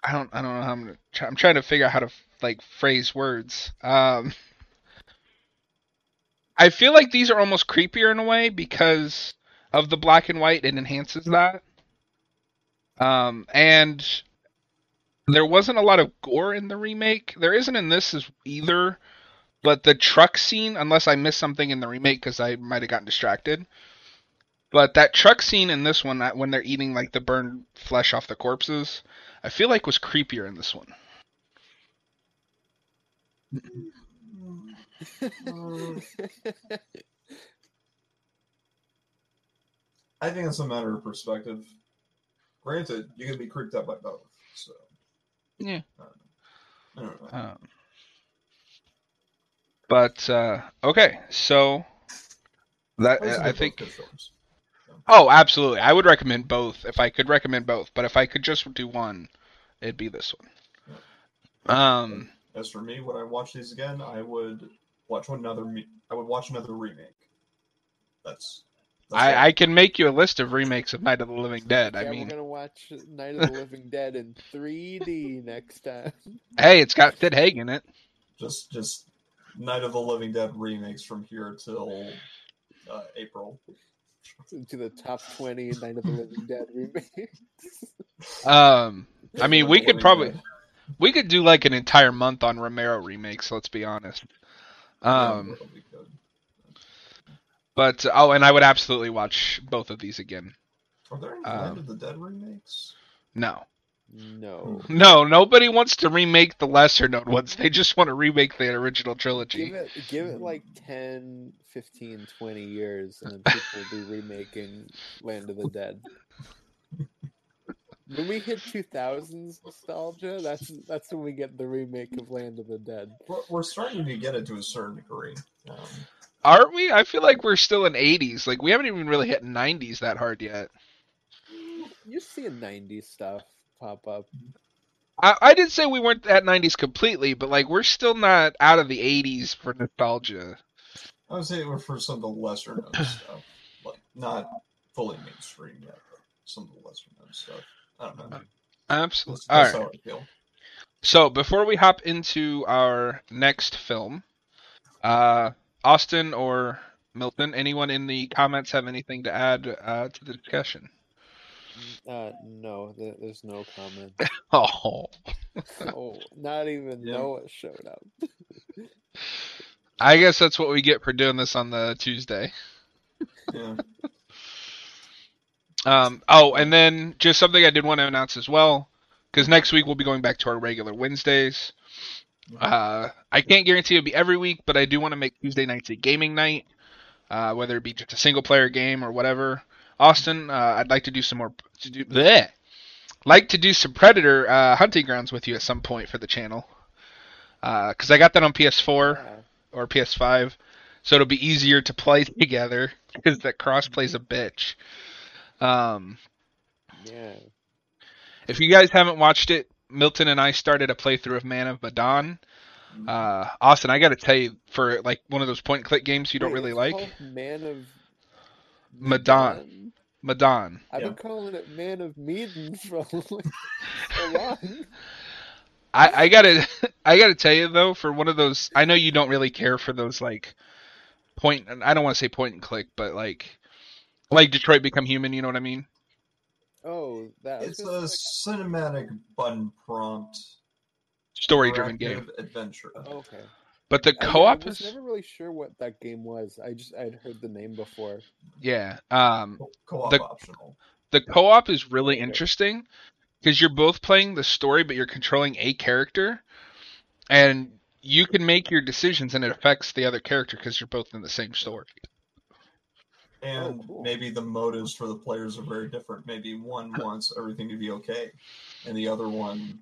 [SPEAKER 1] I don't. I don't know how I'm. Gonna try, I'm trying to figure out how to like phrase words. Um, I feel like these are almost creepier in a way because of the black and white. It enhances that. Um, and there wasn't a lot of gore in the remake. There isn't in this either. But the truck scene, unless I missed something in the remake because I might have gotten distracted. But that truck scene in this one, that- when they're eating like the burned flesh off the corpses, I feel like was creepier in this one.
[SPEAKER 3] I think it's a matter of perspective. Granted, you can be creeped out by both. So
[SPEAKER 1] Yeah.
[SPEAKER 3] I don't know.
[SPEAKER 1] Um, but uh, okay, so that I
[SPEAKER 3] both
[SPEAKER 1] think.
[SPEAKER 3] Good films.
[SPEAKER 1] Oh, absolutely. I would recommend both if I could recommend both. But if I could just do one, it'd be this one. Um,
[SPEAKER 3] As for me, when I watch these again, I would watch another. I would watch another remake. That's. that's
[SPEAKER 1] I. I can make you a list of remakes of Night of the Living Dead. I
[SPEAKER 2] yeah,
[SPEAKER 1] mean,
[SPEAKER 2] we're gonna watch Night of the Living Dead in 3D next time.
[SPEAKER 1] hey, it's got Sid Haig in it.
[SPEAKER 3] just just Night of the Living Dead remakes from here till uh, April.
[SPEAKER 2] To the top 20 Night of the Living Dead remakes.
[SPEAKER 1] Um, I mean, we could probably we could do like an entire month on Romero remakes. Let's be honest. Um,
[SPEAKER 3] that'll be good.
[SPEAKER 1] but oh, and I would absolutely watch both of these again.
[SPEAKER 3] Are there any
[SPEAKER 1] um,
[SPEAKER 3] Land of the Dead remakes?
[SPEAKER 1] No,
[SPEAKER 2] No.
[SPEAKER 1] no, nobody wants to remake the lesser known ones. They just want to remake the original trilogy.
[SPEAKER 2] Give it give it like 10, 15, 20 years and then people will be remaking Land of the Dead. When we hit 2000s nostalgia, that's that's when we get the remake of Land of the Dead.
[SPEAKER 3] We're, we're starting to get it to a certain degree. Um,
[SPEAKER 1] Aren't we? I feel like we're still in 80s. Like we haven't even really hit 90s that hard yet.
[SPEAKER 2] You see seeing 90s stuff pop up.
[SPEAKER 1] I, I did say we weren't at 90s completely, but like we're still not out of the 80s for nostalgia.
[SPEAKER 3] I would say it was for some of the lesser known stuff, like not fully mainstream yet, but some of the lesser known stuff. I don't know.
[SPEAKER 1] Absolutely.
[SPEAKER 3] That's,
[SPEAKER 1] All
[SPEAKER 3] that's
[SPEAKER 1] right.
[SPEAKER 3] I feel.
[SPEAKER 1] So before we hop into our next film, uh, Austin or Milton, anyone in the comments have anything to add uh, to the discussion?
[SPEAKER 2] Uh, no, th- there's no comment.
[SPEAKER 1] Oh,
[SPEAKER 2] oh, not even
[SPEAKER 3] Yeah.
[SPEAKER 2] Noah showed up.
[SPEAKER 1] I guess that's what we get for doing this on the Tuesday.
[SPEAKER 3] Yeah.
[SPEAKER 1] Um, oh, and then just something I did want to announce as well, because next week we'll be going back to our regular Wednesdays. Uh, I can't guarantee it'll be every week, but I do want to make Tuesday nights a gaming night, uh, whether it be just a single player game or whatever. Austin, uh, I'd like to do some more. To do, bleh, like to do some Predator uh, hunting grounds with you at some point for the channel, because I got that on PS4
[SPEAKER 2] Yeah.
[SPEAKER 1] or PS5, so it'll be easier to play together because that cross plays a bitch. Um,
[SPEAKER 2] yeah.
[SPEAKER 1] if you guys haven't watched it, Milton and I started a playthrough of Man of Medan. Uh, Austin, I got to tell you, for like one of those point and click games you don't
[SPEAKER 2] Wait,
[SPEAKER 1] really
[SPEAKER 2] it's
[SPEAKER 1] like,
[SPEAKER 2] Man of
[SPEAKER 1] Medan. Um, Medan.
[SPEAKER 2] I've
[SPEAKER 3] Yeah.
[SPEAKER 2] been calling it Man of Medan for like so long.
[SPEAKER 1] I, I gotta, I gotta tell you though, for one of those, I know you don't really care for those like point. I don't want to say point and click, but like, like Detroit Become Human. You know what I mean?
[SPEAKER 2] Oh, that
[SPEAKER 3] It's a
[SPEAKER 2] just
[SPEAKER 3] cinematic button prompt
[SPEAKER 1] Story-driven game.
[SPEAKER 3] adventure.
[SPEAKER 2] like, okay.
[SPEAKER 1] But the
[SPEAKER 2] I- I,
[SPEAKER 1] co-op
[SPEAKER 2] was
[SPEAKER 1] is,
[SPEAKER 2] never really sure what that game was. I just I'd heard the name before.
[SPEAKER 1] yeah. Um,
[SPEAKER 3] Co- Co-op
[SPEAKER 1] The-
[SPEAKER 3] optional.
[SPEAKER 1] the co-op is really
[SPEAKER 2] Okay.
[SPEAKER 1] interesting because you're both playing the story but you're controlling a character and you can make your decisions and it affects the other character because you're both in the same story
[SPEAKER 3] And
[SPEAKER 2] cool.
[SPEAKER 3] maybe the motives for the players are very different. Maybe one wants everything to be okay, and the other one,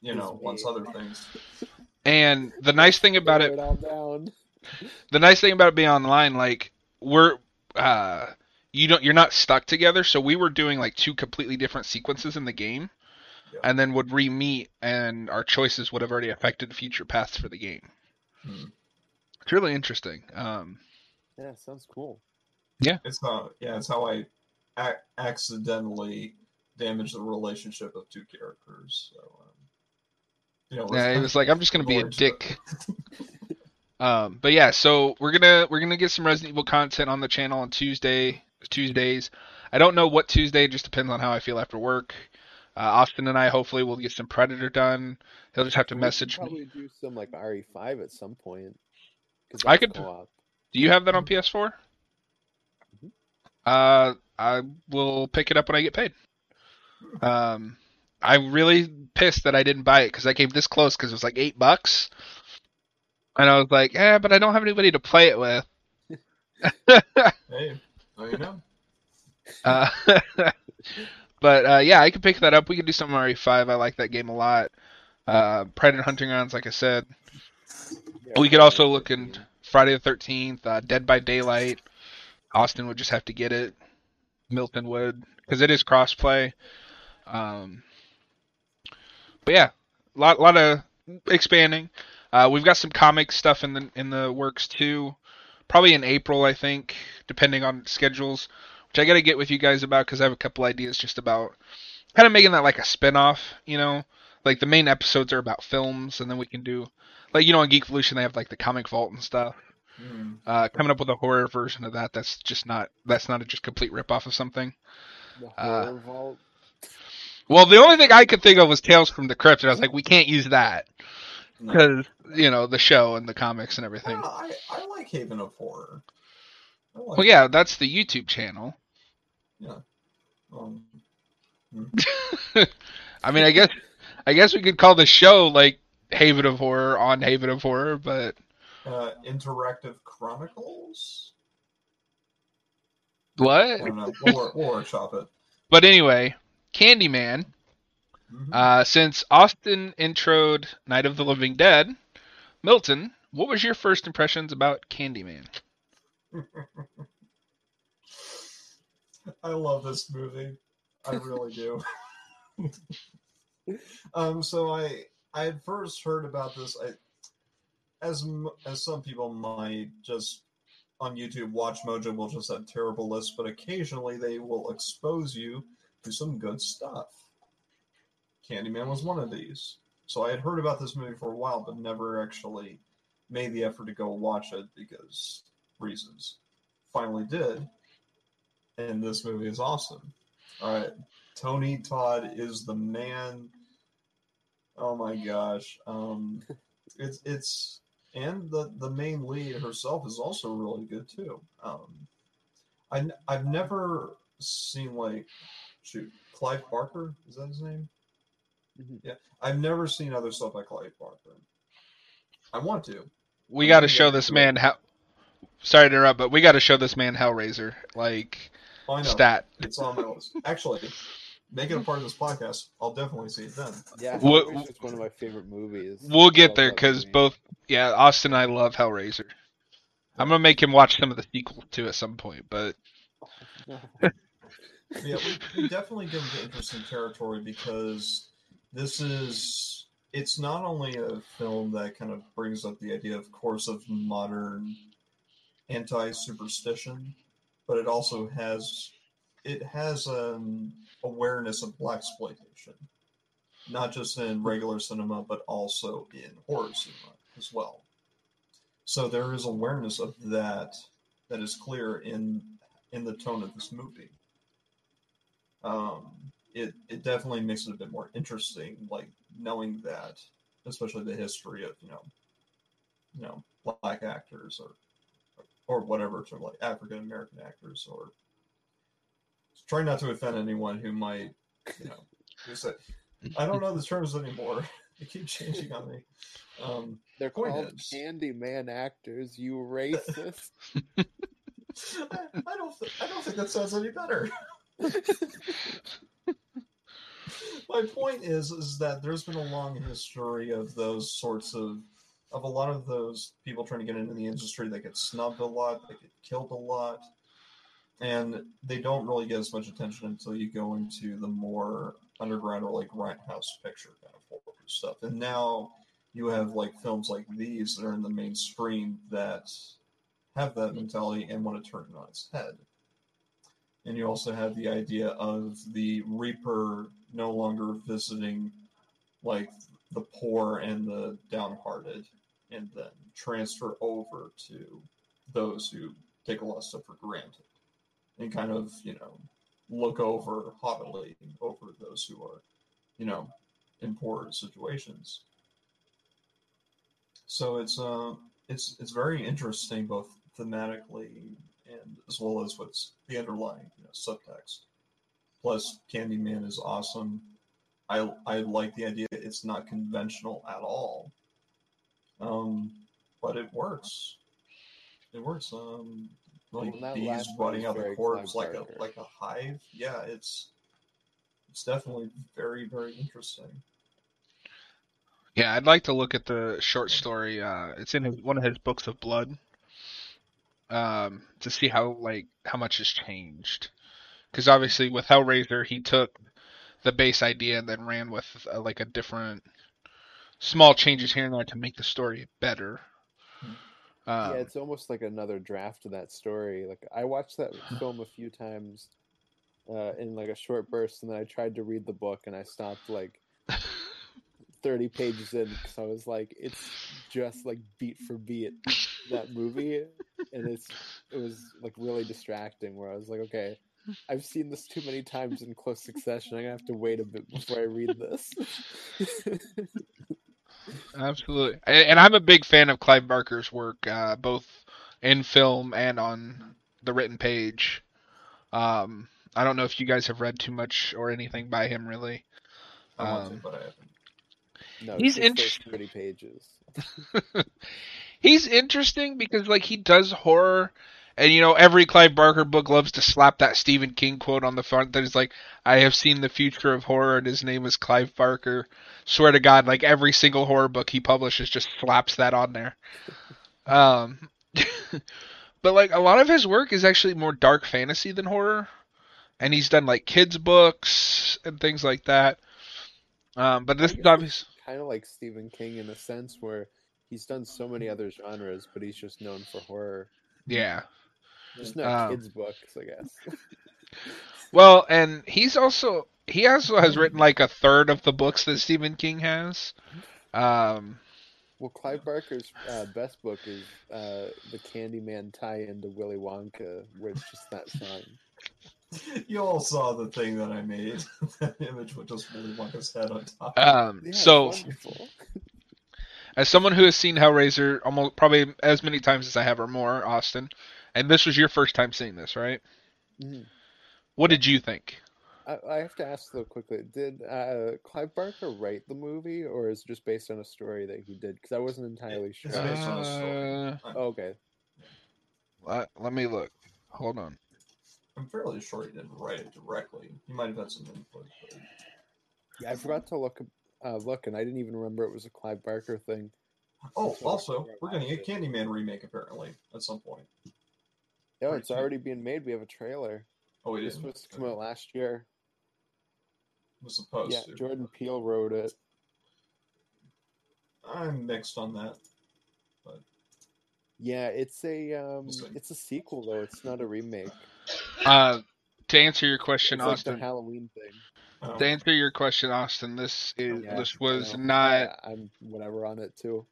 [SPEAKER 3] you know, wants other things.
[SPEAKER 1] And the nice thing about it
[SPEAKER 2] it down.
[SPEAKER 1] the nice thing about it being online like we're uh you don't you're not stuck together so we were doing like two completely different sequences in the game
[SPEAKER 3] Yeah.
[SPEAKER 1] and then would re-meet and our choices would have already affected future paths for the game
[SPEAKER 3] Hmm.
[SPEAKER 1] It's really interesting. Um,
[SPEAKER 2] Yeah, sounds cool.
[SPEAKER 3] Yeah, it's how yeah, it's how I ac- accidentally damaged the relationship of two characters. So, um, you know,
[SPEAKER 1] yeah, he was like, I'm just gonna be a dick. Um, but yeah, so we're gonna we're gonna get some Resident Evil content on the channel on Tuesday Tuesdays. I don't know what Tuesday, it just depends on how I feel after work. Uh, Austin and I hopefully will get some Predator done. He'll just have to
[SPEAKER 2] We should
[SPEAKER 1] message me.
[SPEAKER 2] Probably do some like RE5 at some point. 'cause
[SPEAKER 1] I could-
[SPEAKER 2] co-op.
[SPEAKER 1] Do you have that on PS4?
[SPEAKER 2] Mhm.
[SPEAKER 1] Uh, I will pick it up when I get paid. Um, I'm really pissed that I didn't buy it because I came this close because it was like eight bucks, and I was like, yeah, but I don't have anybody to play it with.
[SPEAKER 3] hey, now you know.
[SPEAKER 1] Uh, but uh, yeah, I could pick that up. We could do some RE5. I like that game a lot. Uh, Predator Hunting Grounds, like I said.
[SPEAKER 2] Yeah,
[SPEAKER 1] We could also look in Friday the Thirteenth, uh, Dead by Daylight. Austin would just have to get it. Milton would because it is crossplay. Um, but yeah, a lot, lot of expanding. Uh, we've got some comic stuff in the in the works too. Probably in April, I think, depending on schedules. Which I got to get with you guys about because I have a couple ideas just about kind of making that like a spin-off. You know, like the main episodes are about films, and then we can do like you know on Geek Evolution they have like the comic vault and stuff.
[SPEAKER 3] Hmm.
[SPEAKER 1] Uh, coming up with a horror version of that that's just not that's not a just complete rip off of something.
[SPEAKER 2] The
[SPEAKER 1] uh,
[SPEAKER 2] horror vault.
[SPEAKER 1] Well, the only thing I could think of was Tales from the Crypt, and I was like, we can't use that
[SPEAKER 3] No.
[SPEAKER 1] because you know the show and the comics and everything.
[SPEAKER 3] Well, I, I like Haven of Horror. Like
[SPEAKER 1] Well, yeah, that's the YouTube channel. Yeah.
[SPEAKER 3] Um,
[SPEAKER 1] I mean, I guess I guess we could call the show like Haven of Horror on Haven of Horror, but
[SPEAKER 3] uh, Interactive Chronicles.
[SPEAKER 1] What?
[SPEAKER 3] We'll, we'll workshop it.
[SPEAKER 1] But anyway, Candyman.
[SPEAKER 3] Mhm.
[SPEAKER 1] Uh, since Austin introed Night of the Living Dead, Milton, what was your first impressions about Candyman?
[SPEAKER 3] I love this movie. I really do. um, so I I had first heard about this. I, as as some people might just on YouTube, Watch Mojo will just have terrible lists, but occasionally they will expose you to some good stuff. Candyman was one of these. So I had heard about this movie for a while, but never actually made the effort to go watch it because reasons. Finally did, and this movie is awesome. All right, Tony Todd is the man. Oh my gosh, um, it's it's and the the main lead herself is also really good too. Um, I I've never seen like shoot Clive Barker is that his name?
[SPEAKER 2] Mhm.
[SPEAKER 3] Yeah, I've never seen other stuff by Clive Barker. I want to.
[SPEAKER 1] We got to show this
[SPEAKER 3] into it.
[SPEAKER 1] man how. Sorry to interrupt, but we got to show this man Hellraiser like
[SPEAKER 3] Oh, I know.
[SPEAKER 1] stat.
[SPEAKER 3] It's on my list. Actually, make it a part of this podcast. I'll definitely see it then.
[SPEAKER 2] Yeah,
[SPEAKER 1] What-
[SPEAKER 2] Hellraiser's one of my favorite movies.
[SPEAKER 1] We'll get there because both, yeah, Austin and I love Hellraiser. I'm gonna make him watch some of the sequels too at some point, but
[SPEAKER 3] Yeah, we, we definitely get into interesting territory because this is it's not only a film that kind of brings up the idea, of course, of modern anti-superstition, but it also has it has an awareness of black exploitation, not just in regular cinema, but also in horror cinema as well. So there is awareness of that that is clear in in the tone of this movie um, it it definitely makes it a bit more interesting, like knowing that, especially the history of you know, you know, black actors or or whatever to like African American actors or trying not to offend anyone who might you know who say I don't know the terms anymore. They keep changing on me. Um,
[SPEAKER 2] They're called
[SPEAKER 3] is-
[SPEAKER 2] Candyman actors. You racist.
[SPEAKER 3] I, I don't th- I don't think that sounds any better. My point is is that there's been a long history of those sorts of of a lot of those people trying to get into the industry that get snubbed a lot, that get killed a lot, and they don't really get as much attention until you go into the more underground or like grindhouse picture kind of stuff. And now you have like films like these that are in the mainstream that have that mentality and want to turn it on its head. And you also have the idea of the Reaper no longer visiting like the poor and the downhearted and then transfer over to those who take a lot of stuff for granted and kind of, you know, look over haughtily over those who are, you know, in poor situations. So it's uh it's it's very interesting both thematically and as well as what's the underlying you know, subtext. Plus, Candyman is awesome. I I like the idea. It's not conventional at all, um, but it works. It works. Um, like
[SPEAKER 2] Well,
[SPEAKER 3] bees
[SPEAKER 2] last
[SPEAKER 3] running
[SPEAKER 2] is
[SPEAKER 3] out the corpse like a like a hive. Yeah, it's it's definitely very very interesting.
[SPEAKER 1] Yeah, I'd like to look at the short story. Uh, it's in his, one of his books of blood. Um, to see how like how much has changed, because obviously with Hellraiser he took the base idea and then ran with uh, like a different small changes here and there to make the story better. Um,
[SPEAKER 2] yeah, it's almost like another draft of that story. Like I watched that film a few times uh, in like a short burst, and then I tried to read the book, and I stopped like thirty pages in because I was like, it's just like beat for beat that movie, and it's it was like really distracting. Where I was like, okay. I've seen this too many times in close succession. I'm gonna have to wait a bit before I read this.
[SPEAKER 1] Absolutely, and, and I'm a big fan of Clive Barker's work, uh, both in film and on the written page. Um, I don't know if you guys have read too much or anything by him, really.
[SPEAKER 3] I want
[SPEAKER 1] Um,
[SPEAKER 3] to, but I haven't.
[SPEAKER 2] no,
[SPEAKER 1] He's
[SPEAKER 2] it's just thirty pages.
[SPEAKER 1] He's interesting because like he does horror, and you know every Clive Barker book loves to slap that Stephen King quote on the front that is like, "I have seen the future of horror, and his name is Clive Barker." Swear to God, like every single horror book he publishes just slaps that on there. Um, but like a lot of his work is actually more dark fantasy than horror, and he's done like kids books and things like that. Um, but this is obvious.
[SPEAKER 2] kind of like Stephen King in a sense where he's done so many other genres, but he's just known for horror.
[SPEAKER 1] Yeah.
[SPEAKER 2] Just not
[SPEAKER 1] Um,
[SPEAKER 2] kids' books, I guess.
[SPEAKER 1] Well, and he's also he also has written like a third of the books that Stephen King has. Um,
[SPEAKER 2] well, Clive Barker's uh, best book is uh, the Candyman tie-in to Willy Wonka, where it's just that song.
[SPEAKER 3] You all saw the thing that I made. that image with just Willy Wonka's head on top.
[SPEAKER 1] um,
[SPEAKER 2] Yeah,
[SPEAKER 1] so
[SPEAKER 2] wonderful.
[SPEAKER 1] As someone who has seen Hellraiser almost probably as many times as I have or more, Austin, and this was your first time seeing this, right?
[SPEAKER 2] Mhm.
[SPEAKER 1] What did you think?
[SPEAKER 2] I, I have to ask though quickly: Did uh, Clive Barker write the movie, or is it just based on a story that he did? Because I wasn't entirely sure.
[SPEAKER 3] It's based on a story.
[SPEAKER 1] Uh,
[SPEAKER 2] Oh, okay,
[SPEAKER 1] let, let me look. Hold on.
[SPEAKER 3] I'm fairly sure he didn't write it directly. He might have had some input. But
[SPEAKER 2] yeah, I forgot to look uh, look, and I didn't even remember it was a Clive Barker thing.
[SPEAKER 3] Oh,
[SPEAKER 2] That's
[SPEAKER 3] also, we're getting a. Candyman remake apparently at some point.
[SPEAKER 2] Yeah, it's
[SPEAKER 3] so-
[SPEAKER 2] already being made. We have a trailer.
[SPEAKER 3] Oh, it
[SPEAKER 2] This
[SPEAKER 3] is.
[SPEAKER 2] was to come out last year.
[SPEAKER 3] Was supposed
[SPEAKER 2] Yeah,
[SPEAKER 3] to.
[SPEAKER 2] Jordan Peele wrote it.
[SPEAKER 3] I'm mixed on that.
[SPEAKER 2] Yeah, it's a um, it's a sequel though. It's not a remake.
[SPEAKER 1] Uh, to answer your question,
[SPEAKER 2] It's like
[SPEAKER 1] Austin.
[SPEAKER 2] the Halloween thing.
[SPEAKER 3] Um,
[SPEAKER 1] to answer your question, Austin, this is
[SPEAKER 2] Yeah,
[SPEAKER 1] this was not.
[SPEAKER 2] I, I'm whatever on it too.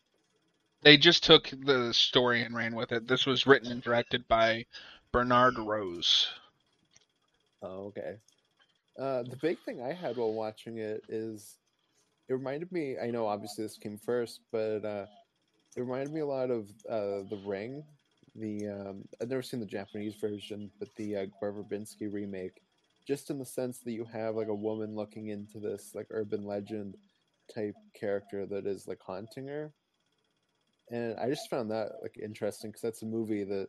[SPEAKER 1] They just took the story and ran with it. This was written and directed by Bernard Rose.
[SPEAKER 2] Oh, okay. Uh, the big thing I had while watching it is it reminded me. I know obviously this came first, but uh, it reminded me a lot of uh, The Ring. The um, I've never seen the Japanese version, but the uh, Gore Verbinski remake. Just in the sense that you have like a woman looking into this like urban legend type character that is like haunting her, and I just found that like interesting because that's a movie that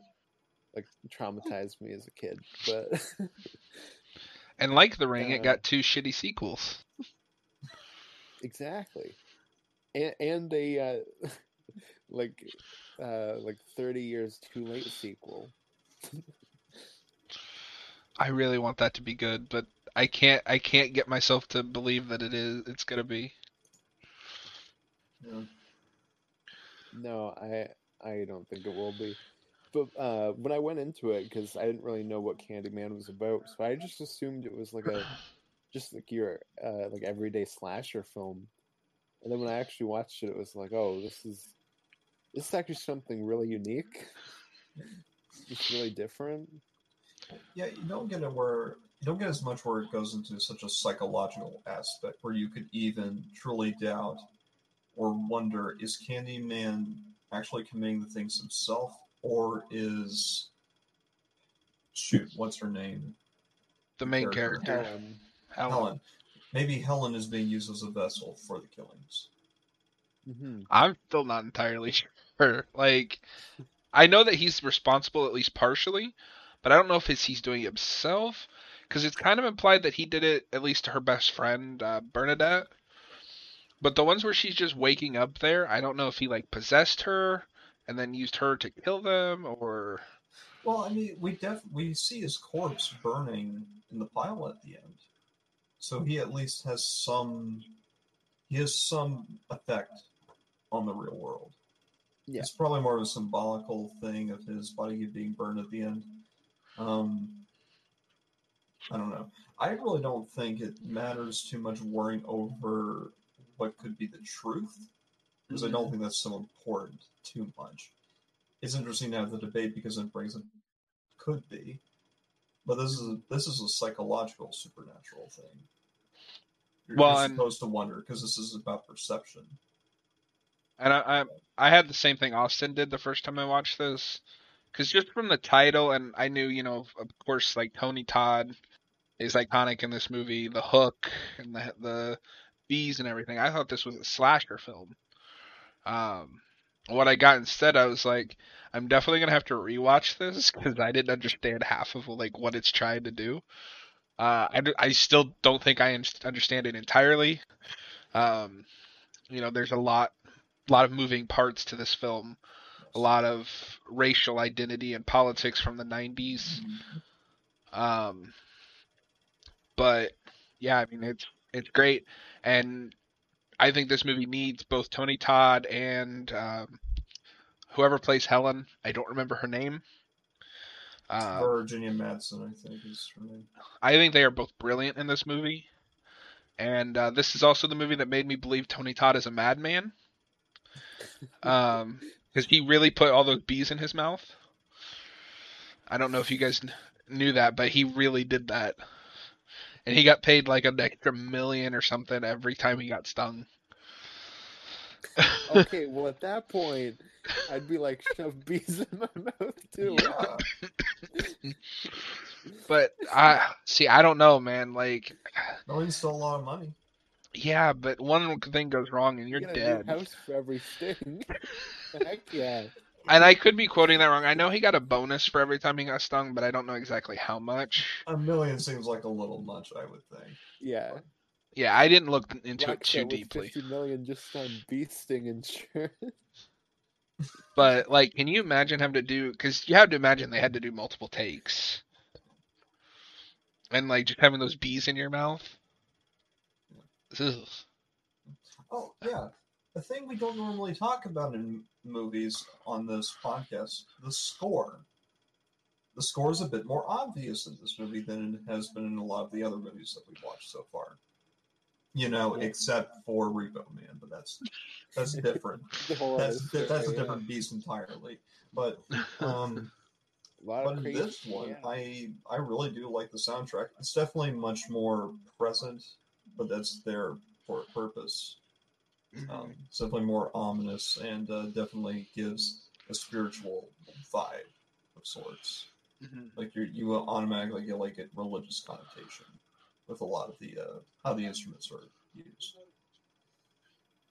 [SPEAKER 2] like traumatized me as a kid, but.
[SPEAKER 1] And like The Ring, it
[SPEAKER 2] Uh,
[SPEAKER 1] got two shitty sequels.
[SPEAKER 2] Exactly, and and a uh, like uh, like thirty years too late sequel.
[SPEAKER 1] I really want that to be good, but I can't. I can't get myself to believe that it is. It's gonna be.
[SPEAKER 3] yeah.
[SPEAKER 2] No, I I don't think it will be. But uh, when I went into it, because I didn't really know what Candyman was about, so I just assumed it was like a just like your uh, like everyday slasher film. And then when I actually watched it, it was like, oh, this is this is actually something really unique. It's really different.
[SPEAKER 3] Yeah, you don't get it where you don't get as much where it goes into such a psychological aspect where you could even truly doubt or wonder is Candyman actually committing the things himself or is shoot, what's her name?
[SPEAKER 1] The main
[SPEAKER 3] Character.
[SPEAKER 1] character,
[SPEAKER 2] Helen.
[SPEAKER 1] Helen.
[SPEAKER 3] Helen. Maybe Helen is being used as a vessel for the killings.
[SPEAKER 2] hmm
[SPEAKER 1] I'm still not entirely sure. Like, I know that he's responsible at least partially, but I don't know if it's he's doing it himself because it's kind of implied that he did it at least to her best friend uh, Bernadette. But the ones where she's just waking up there, I don't know if he like possessed her and then used her to kill them or
[SPEAKER 3] Well, I mean, we def we see his corpse burning in the pile at the end, so he at least has some he has some effect on the real world.
[SPEAKER 2] Yeah.
[SPEAKER 3] It's probably more of a symbolical thing of his body being burned at the end. Um, I don't know. I really don't think it matters too much worrying over what could be the truth because I don't think that's so important too much. It's interesting to have the debate because it brings it could be, but this is a, this is a psychological supernatural thing. You're,
[SPEAKER 1] Well,
[SPEAKER 3] supposed to wonder because this is about perception.
[SPEAKER 1] And I, I I had the same thing Austin did the first time I watched this, because just from the title, and I knew, you know, of course, like Tony Todd is iconic in this movie, the hook and the the bees and everything. I thought this was a slasher film. Um, what I got instead, I was like, I'm definitely gonna have to rewatch this because I didn't understand half of like what it's trying to do. Uh, I, I still don't think I understand it entirely. Um, you know, there's a lot a lot of moving parts to this film, a lot of racial identity and politics from the 90s. Um, but yeah, I mean it's it's great, and I think this movie needs both Tony Todd and um, whoever plays Helen. I don't remember her name. Uh,
[SPEAKER 3] Virginia Madsen, I think, is her name.
[SPEAKER 1] I think they are both brilliant in this movie. And uh, this is also the movie that made me believe Tony Todd is a madman. Um, because he really put all those bees in his mouth. I don't know if you guys knew that, but he really did that. And he got paid like an extra million or something every time he got stung.
[SPEAKER 2] Okay, well at that point, I'd be like shove bees in my mouth too.
[SPEAKER 3] Yeah,
[SPEAKER 1] But I see. I don't know, man. Like,
[SPEAKER 3] no, he's still a lot of money.
[SPEAKER 1] Yeah, but one thing goes wrong and you're
[SPEAKER 2] You get a
[SPEAKER 1] dead.
[SPEAKER 2] new house for every sting. Heck yeah.
[SPEAKER 1] And I could be quoting that wrong. I know he got a bonus for every time he got stung, but I don't know exactly how much.
[SPEAKER 3] A million seems like a little much, I would think.
[SPEAKER 2] Yeah.
[SPEAKER 1] Yeah, I didn't look into
[SPEAKER 2] Black
[SPEAKER 1] it too
[SPEAKER 2] Cat
[SPEAKER 1] deeply.
[SPEAKER 2] 50 million just on bee sting insurance.
[SPEAKER 1] But like, can you imagine having to do? Because you have to imagine they had to do multiple takes, and like just having those bees in your mouth. Ugh.
[SPEAKER 3] Oh yeah, the thing we don't normally talk about in movies on this podcast: the score. The score is a bit more obvious in this movie than it has been in a lot of the other movies that we've watched so far. You know,
[SPEAKER 2] Yeah.
[SPEAKER 3] except for Repo Man, but that's that's different.
[SPEAKER 2] The whole
[SPEAKER 3] that's
[SPEAKER 2] other
[SPEAKER 3] that's a
[SPEAKER 2] story, yeah.
[SPEAKER 3] different beast entirely. But um,
[SPEAKER 2] A lot
[SPEAKER 3] but
[SPEAKER 2] of
[SPEAKER 3] in
[SPEAKER 2] crazy.
[SPEAKER 3] this one,
[SPEAKER 2] yeah.
[SPEAKER 3] I I really do like the soundtrack. It's definitely much more present, but that's there for a purpose. Um, it's definitely more ominous and uh, definitely gives a spiritual vibe of sorts.
[SPEAKER 1] Mhm.
[SPEAKER 3] Like you you automatically get like a religious connotation with a lot of the uh, how the instruments are used.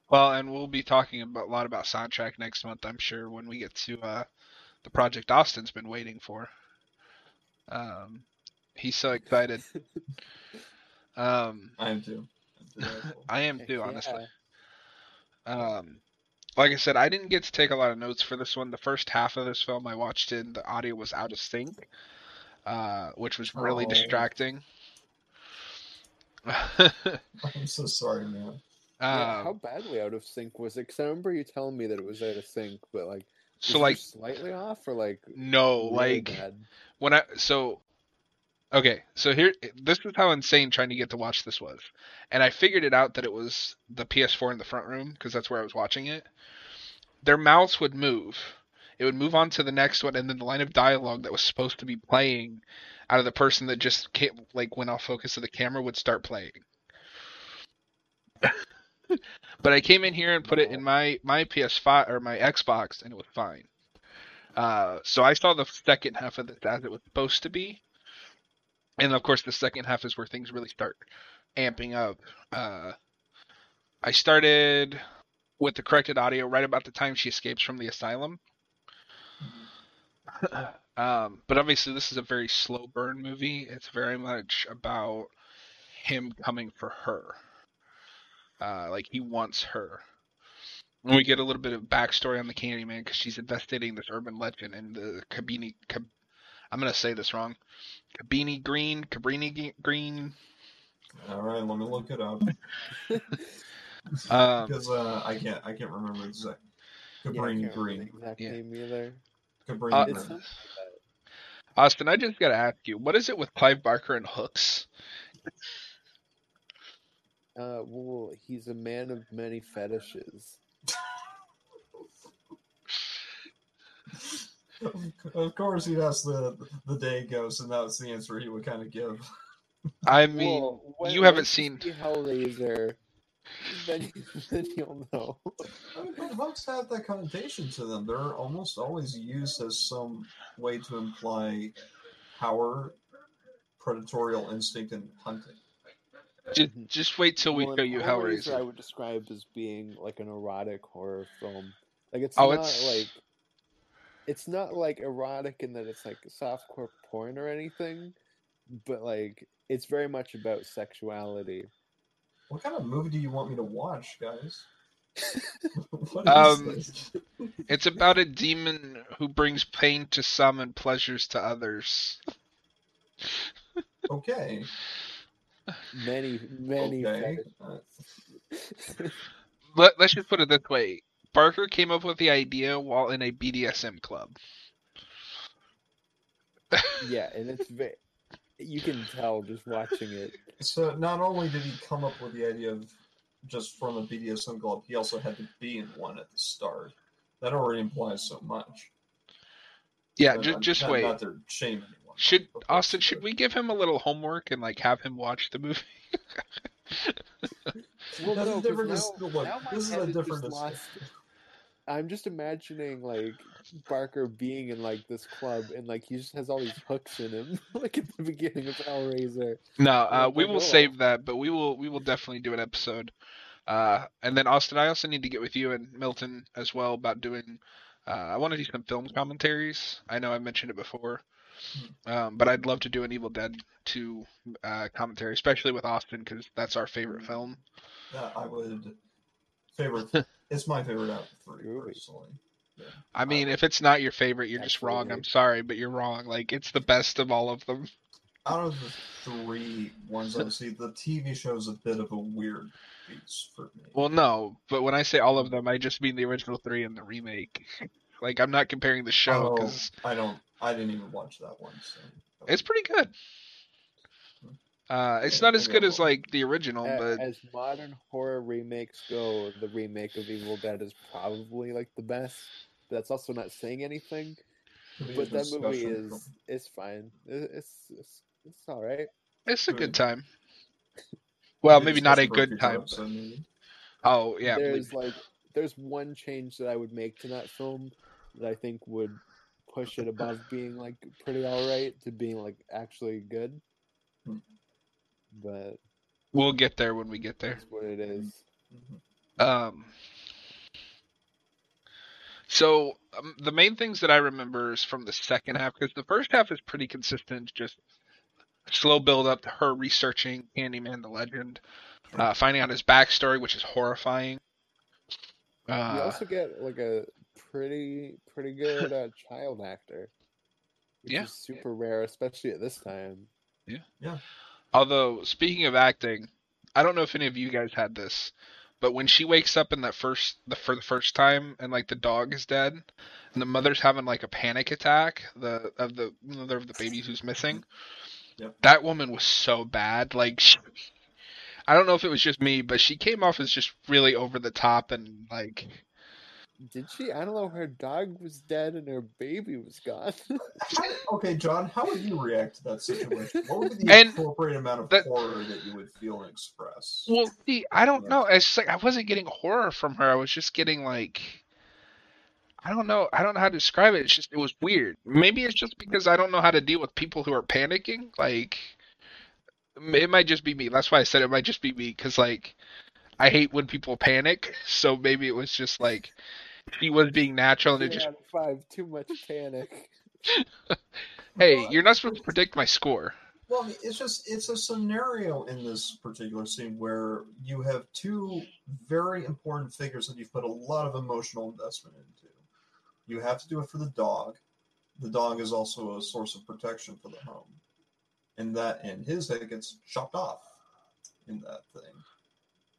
[SPEAKER 1] Well, and we'll be talking about, a lot about soundtrack next month, I'm sure, when we get to uh, the project Austin's been waiting for. Um, he's so excited. Um,
[SPEAKER 3] I am too. I am too, actually.
[SPEAKER 1] I am
[SPEAKER 2] Heck
[SPEAKER 1] too,
[SPEAKER 2] yeah.
[SPEAKER 1] honestly. Um, like I said, I didn't get to take a lot of notes for this one. The first half of this film I watched in, the audio was out of sync, uh, which was really
[SPEAKER 3] Oh.
[SPEAKER 1] distracting.
[SPEAKER 3] I'm so sorry, man.
[SPEAKER 2] Yeah, how
[SPEAKER 1] Um,
[SPEAKER 2] badly out of sync was it? Because I remember you telling me that it was out of sync, but like,
[SPEAKER 1] so like
[SPEAKER 2] slightly off or like
[SPEAKER 1] no,
[SPEAKER 2] really
[SPEAKER 1] like
[SPEAKER 2] bad?
[SPEAKER 1] when I so okay, so here this is how insane trying to get to watch this was. And I figured it out that it was the PS4 in the front room because that's where I was watching it. Their mouths would move. It would move on to the next one and then the line of dialogue that was supposed to be playing out of the person that just came, like went off focus of the camera would start playing. but I came in here and put it in my my PS5 or my Xbox and it was fine. Uh, so I saw the second half of this as it was supposed to be, and of course the second half is where things really start amping up. Uh, I started with the corrected audio right about the time she escapes from the asylum. um, but obviously this is a very slow burn movie. It's very much about him coming for her. Uh, like he wants her. And we get a little bit of backstory on the Candyman because she's investigating this urban legend and the Cabini. Cab, I'm gonna say this wrong. Cabini Green, Cabrini Green.
[SPEAKER 3] All right, let me look it up
[SPEAKER 1] Um,
[SPEAKER 3] because uh, I can't I can't remember exact.
[SPEAKER 2] Yeah,
[SPEAKER 3] Cabrini
[SPEAKER 2] can't
[SPEAKER 3] Green.
[SPEAKER 2] the exact
[SPEAKER 1] Yeah.
[SPEAKER 2] name either.
[SPEAKER 3] Cabrini
[SPEAKER 1] Uh,
[SPEAKER 3] Green.
[SPEAKER 1] Austin, I just gotta ask you, what is it with Clive Barker and hooks?
[SPEAKER 2] Uh, well, he's a man of many fetishes.
[SPEAKER 3] Of course, he'd ask the the day ghost, and that's the answer he would kind of give.
[SPEAKER 1] I mean,
[SPEAKER 2] Well, when-
[SPEAKER 1] you haven't
[SPEAKER 2] once
[SPEAKER 1] seen.
[SPEAKER 2] see Hellraiser, then then you'll know.
[SPEAKER 3] I mean, but hooks have that connotation to them. They're almost always used as some way to imply power, predatorial instinct, and hunting.
[SPEAKER 1] Just, mm-hmm. just wait till we
[SPEAKER 2] Well,
[SPEAKER 1] show
[SPEAKER 2] in
[SPEAKER 1] you
[SPEAKER 2] Hellraiser, I would describe as being like an erotic horror film. Like it's
[SPEAKER 1] Oh,
[SPEAKER 2] not
[SPEAKER 1] it's-
[SPEAKER 2] like it's not like erotic in that it's like softcore porn or anything, but like it's very much about sexuality.
[SPEAKER 3] What kind of movie do you want me to watch, guys?
[SPEAKER 1] Um. It's about a demon who brings pain to some and pleasures to others.
[SPEAKER 3] Okay.
[SPEAKER 2] Many, many.
[SPEAKER 3] Okay.
[SPEAKER 1] Let, let's just put it this way. Barker came up with the idea while in a BDSM club.
[SPEAKER 2] yeah, and it's very. You can tell just watching it.
[SPEAKER 3] So not only did he come up with the idea of just from a BDSM club, he also had to be in one at the start. That already implies so much.
[SPEAKER 1] Yeah,
[SPEAKER 3] But
[SPEAKER 1] ju-
[SPEAKER 3] not-
[SPEAKER 1] just
[SPEAKER 3] not,
[SPEAKER 1] wait.
[SPEAKER 3] Not to shame anyone.
[SPEAKER 1] Should Austin? Should we give him a little homework and like have him watch the movie?
[SPEAKER 2] Well,
[SPEAKER 3] That's a
[SPEAKER 2] no, 'cause
[SPEAKER 3] different
[SPEAKER 2] now,
[SPEAKER 3] dis- look,
[SPEAKER 2] now
[SPEAKER 3] this is a different
[SPEAKER 2] just lost.
[SPEAKER 3] Discussion.
[SPEAKER 2] I'm just imagining like Barker being in like this club and like he just has all these hooks in him, like at the beginning of Hellraiser.
[SPEAKER 1] No, uh,
[SPEAKER 2] Like,
[SPEAKER 1] we will
[SPEAKER 2] oh.
[SPEAKER 1] save that, but we will we will definitely do an episode. Uh, and then Austin, I also need to get with you and Milton as well about doing. Uh, I want to do some film commentaries. I know I mentioned it before, um, but I'd love to do an Evil Dead 2 uh, commentary, especially with Austin because that's our favorite film.
[SPEAKER 3] Yeah, I would favorite. it's my favorite out of three,
[SPEAKER 2] Groovy.
[SPEAKER 3] personally.
[SPEAKER 1] I mean, if it's not your favorite, you're just wrong. I'm sorry, but you're wrong. Like it's the best of all of them.
[SPEAKER 3] Out of the three ones I see, the TV show is a bit of a weird piece for me.
[SPEAKER 1] Well, no, but when I say all of them, I just mean the original three and the remake. Like I'm not comparing the show
[SPEAKER 3] Oh,
[SPEAKER 1] because
[SPEAKER 3] I don't. I didn't even watch that one. So.
[SPEAKER 1] it's pretty good. Uh, it's not as good as like the original,
[SPEAKER 2] A-
[SPEAKER 1] but
[SPEAKER 2] As modern horror remakes go, the remake of Evil Dead is probably like the best. That's also not saying anything,
[SPEAKER 3] Could be a
[SPEAKER 2] but that movie
[SPEAKER 3] discussion
[SPEAKER 2] is it's fine. It's it's, it's all right.
[SPEAKER 1] it's a
[SPEAKER 3] Good.
[SPEAKER 1] good time. Well, maybe not a good time. Oh yeah,
[SPEAKER 2] there's like there's one change that I would make to that film that I think would push it above being like pretty all right to being like actually good. But
[SPEAKER 1] we'll get there when we get there.
[SPEAKER 2] that's what it is.
[SPEAKER 3] Mhm.
[SPEAKER 1] Um, so um, the main things that I remember is from the second half because the first half is pretty consistent, just slow build up to her researching Candyman the legend, uh, finding out his backstory, which is horrifying.
[SPEAKER 2] you
[SPEAKER 1] Uh,
[SPEAKER 2] also get like a pretty pretty good uh, child actor. Which
[SPEAKER 1] Yeah.
[SPEAKER 2] is super rare, especially at this time.
[SPEAKER 1] Although speaking of acting, I don't know if any of you guys had this, but when she wakes up in that first the for the first time and like the dog is dead and the mother's having like a panic attack the of the mother of the baby who's missing
[SPEAKER 3] Yep.
[SPEAKER 1] that woman was so bad like she, i don't know if it was just me but she came off as just really over the top and like
[SPEAKER 2] Did she? I don't know. Her dog was dead and her baby was gone.
[SPEAKER 3] Okay, John, how would you react to that situation? What would be the
[SPEAKER 1] And
[SPEAKER 3] appropriate amount of
[SPEAKER 1] that-
[SPEAKER 3] horror that you would feel and express?
[SPEAKER 1] well see i don't know it's just like i wasn't getting horror from her i was just getting like I don't know. I don't know how to describe it. It's just it was weird. Maybe it's just because I don't know how to deal with people who are panicking. Like it might just be me. That's why I said it might just be me because like I hate when people panic. So maybe it was just like she was being natural and it
[SPEAKER 2] Three
[SPEAKER 1] just
[SPEAKER 2] out five. Too much panic.
[SPEAKER 1] hey, you're not supposed to predict my score.
[SPEAKER 3] Well, it's just it's a scenario in this particular scene where you have two very important figures that you've put a lot of emotional investment into. You have to do it for the dog. The dog is also a source of protection for the home, and that and his head gets chopped off in that thing.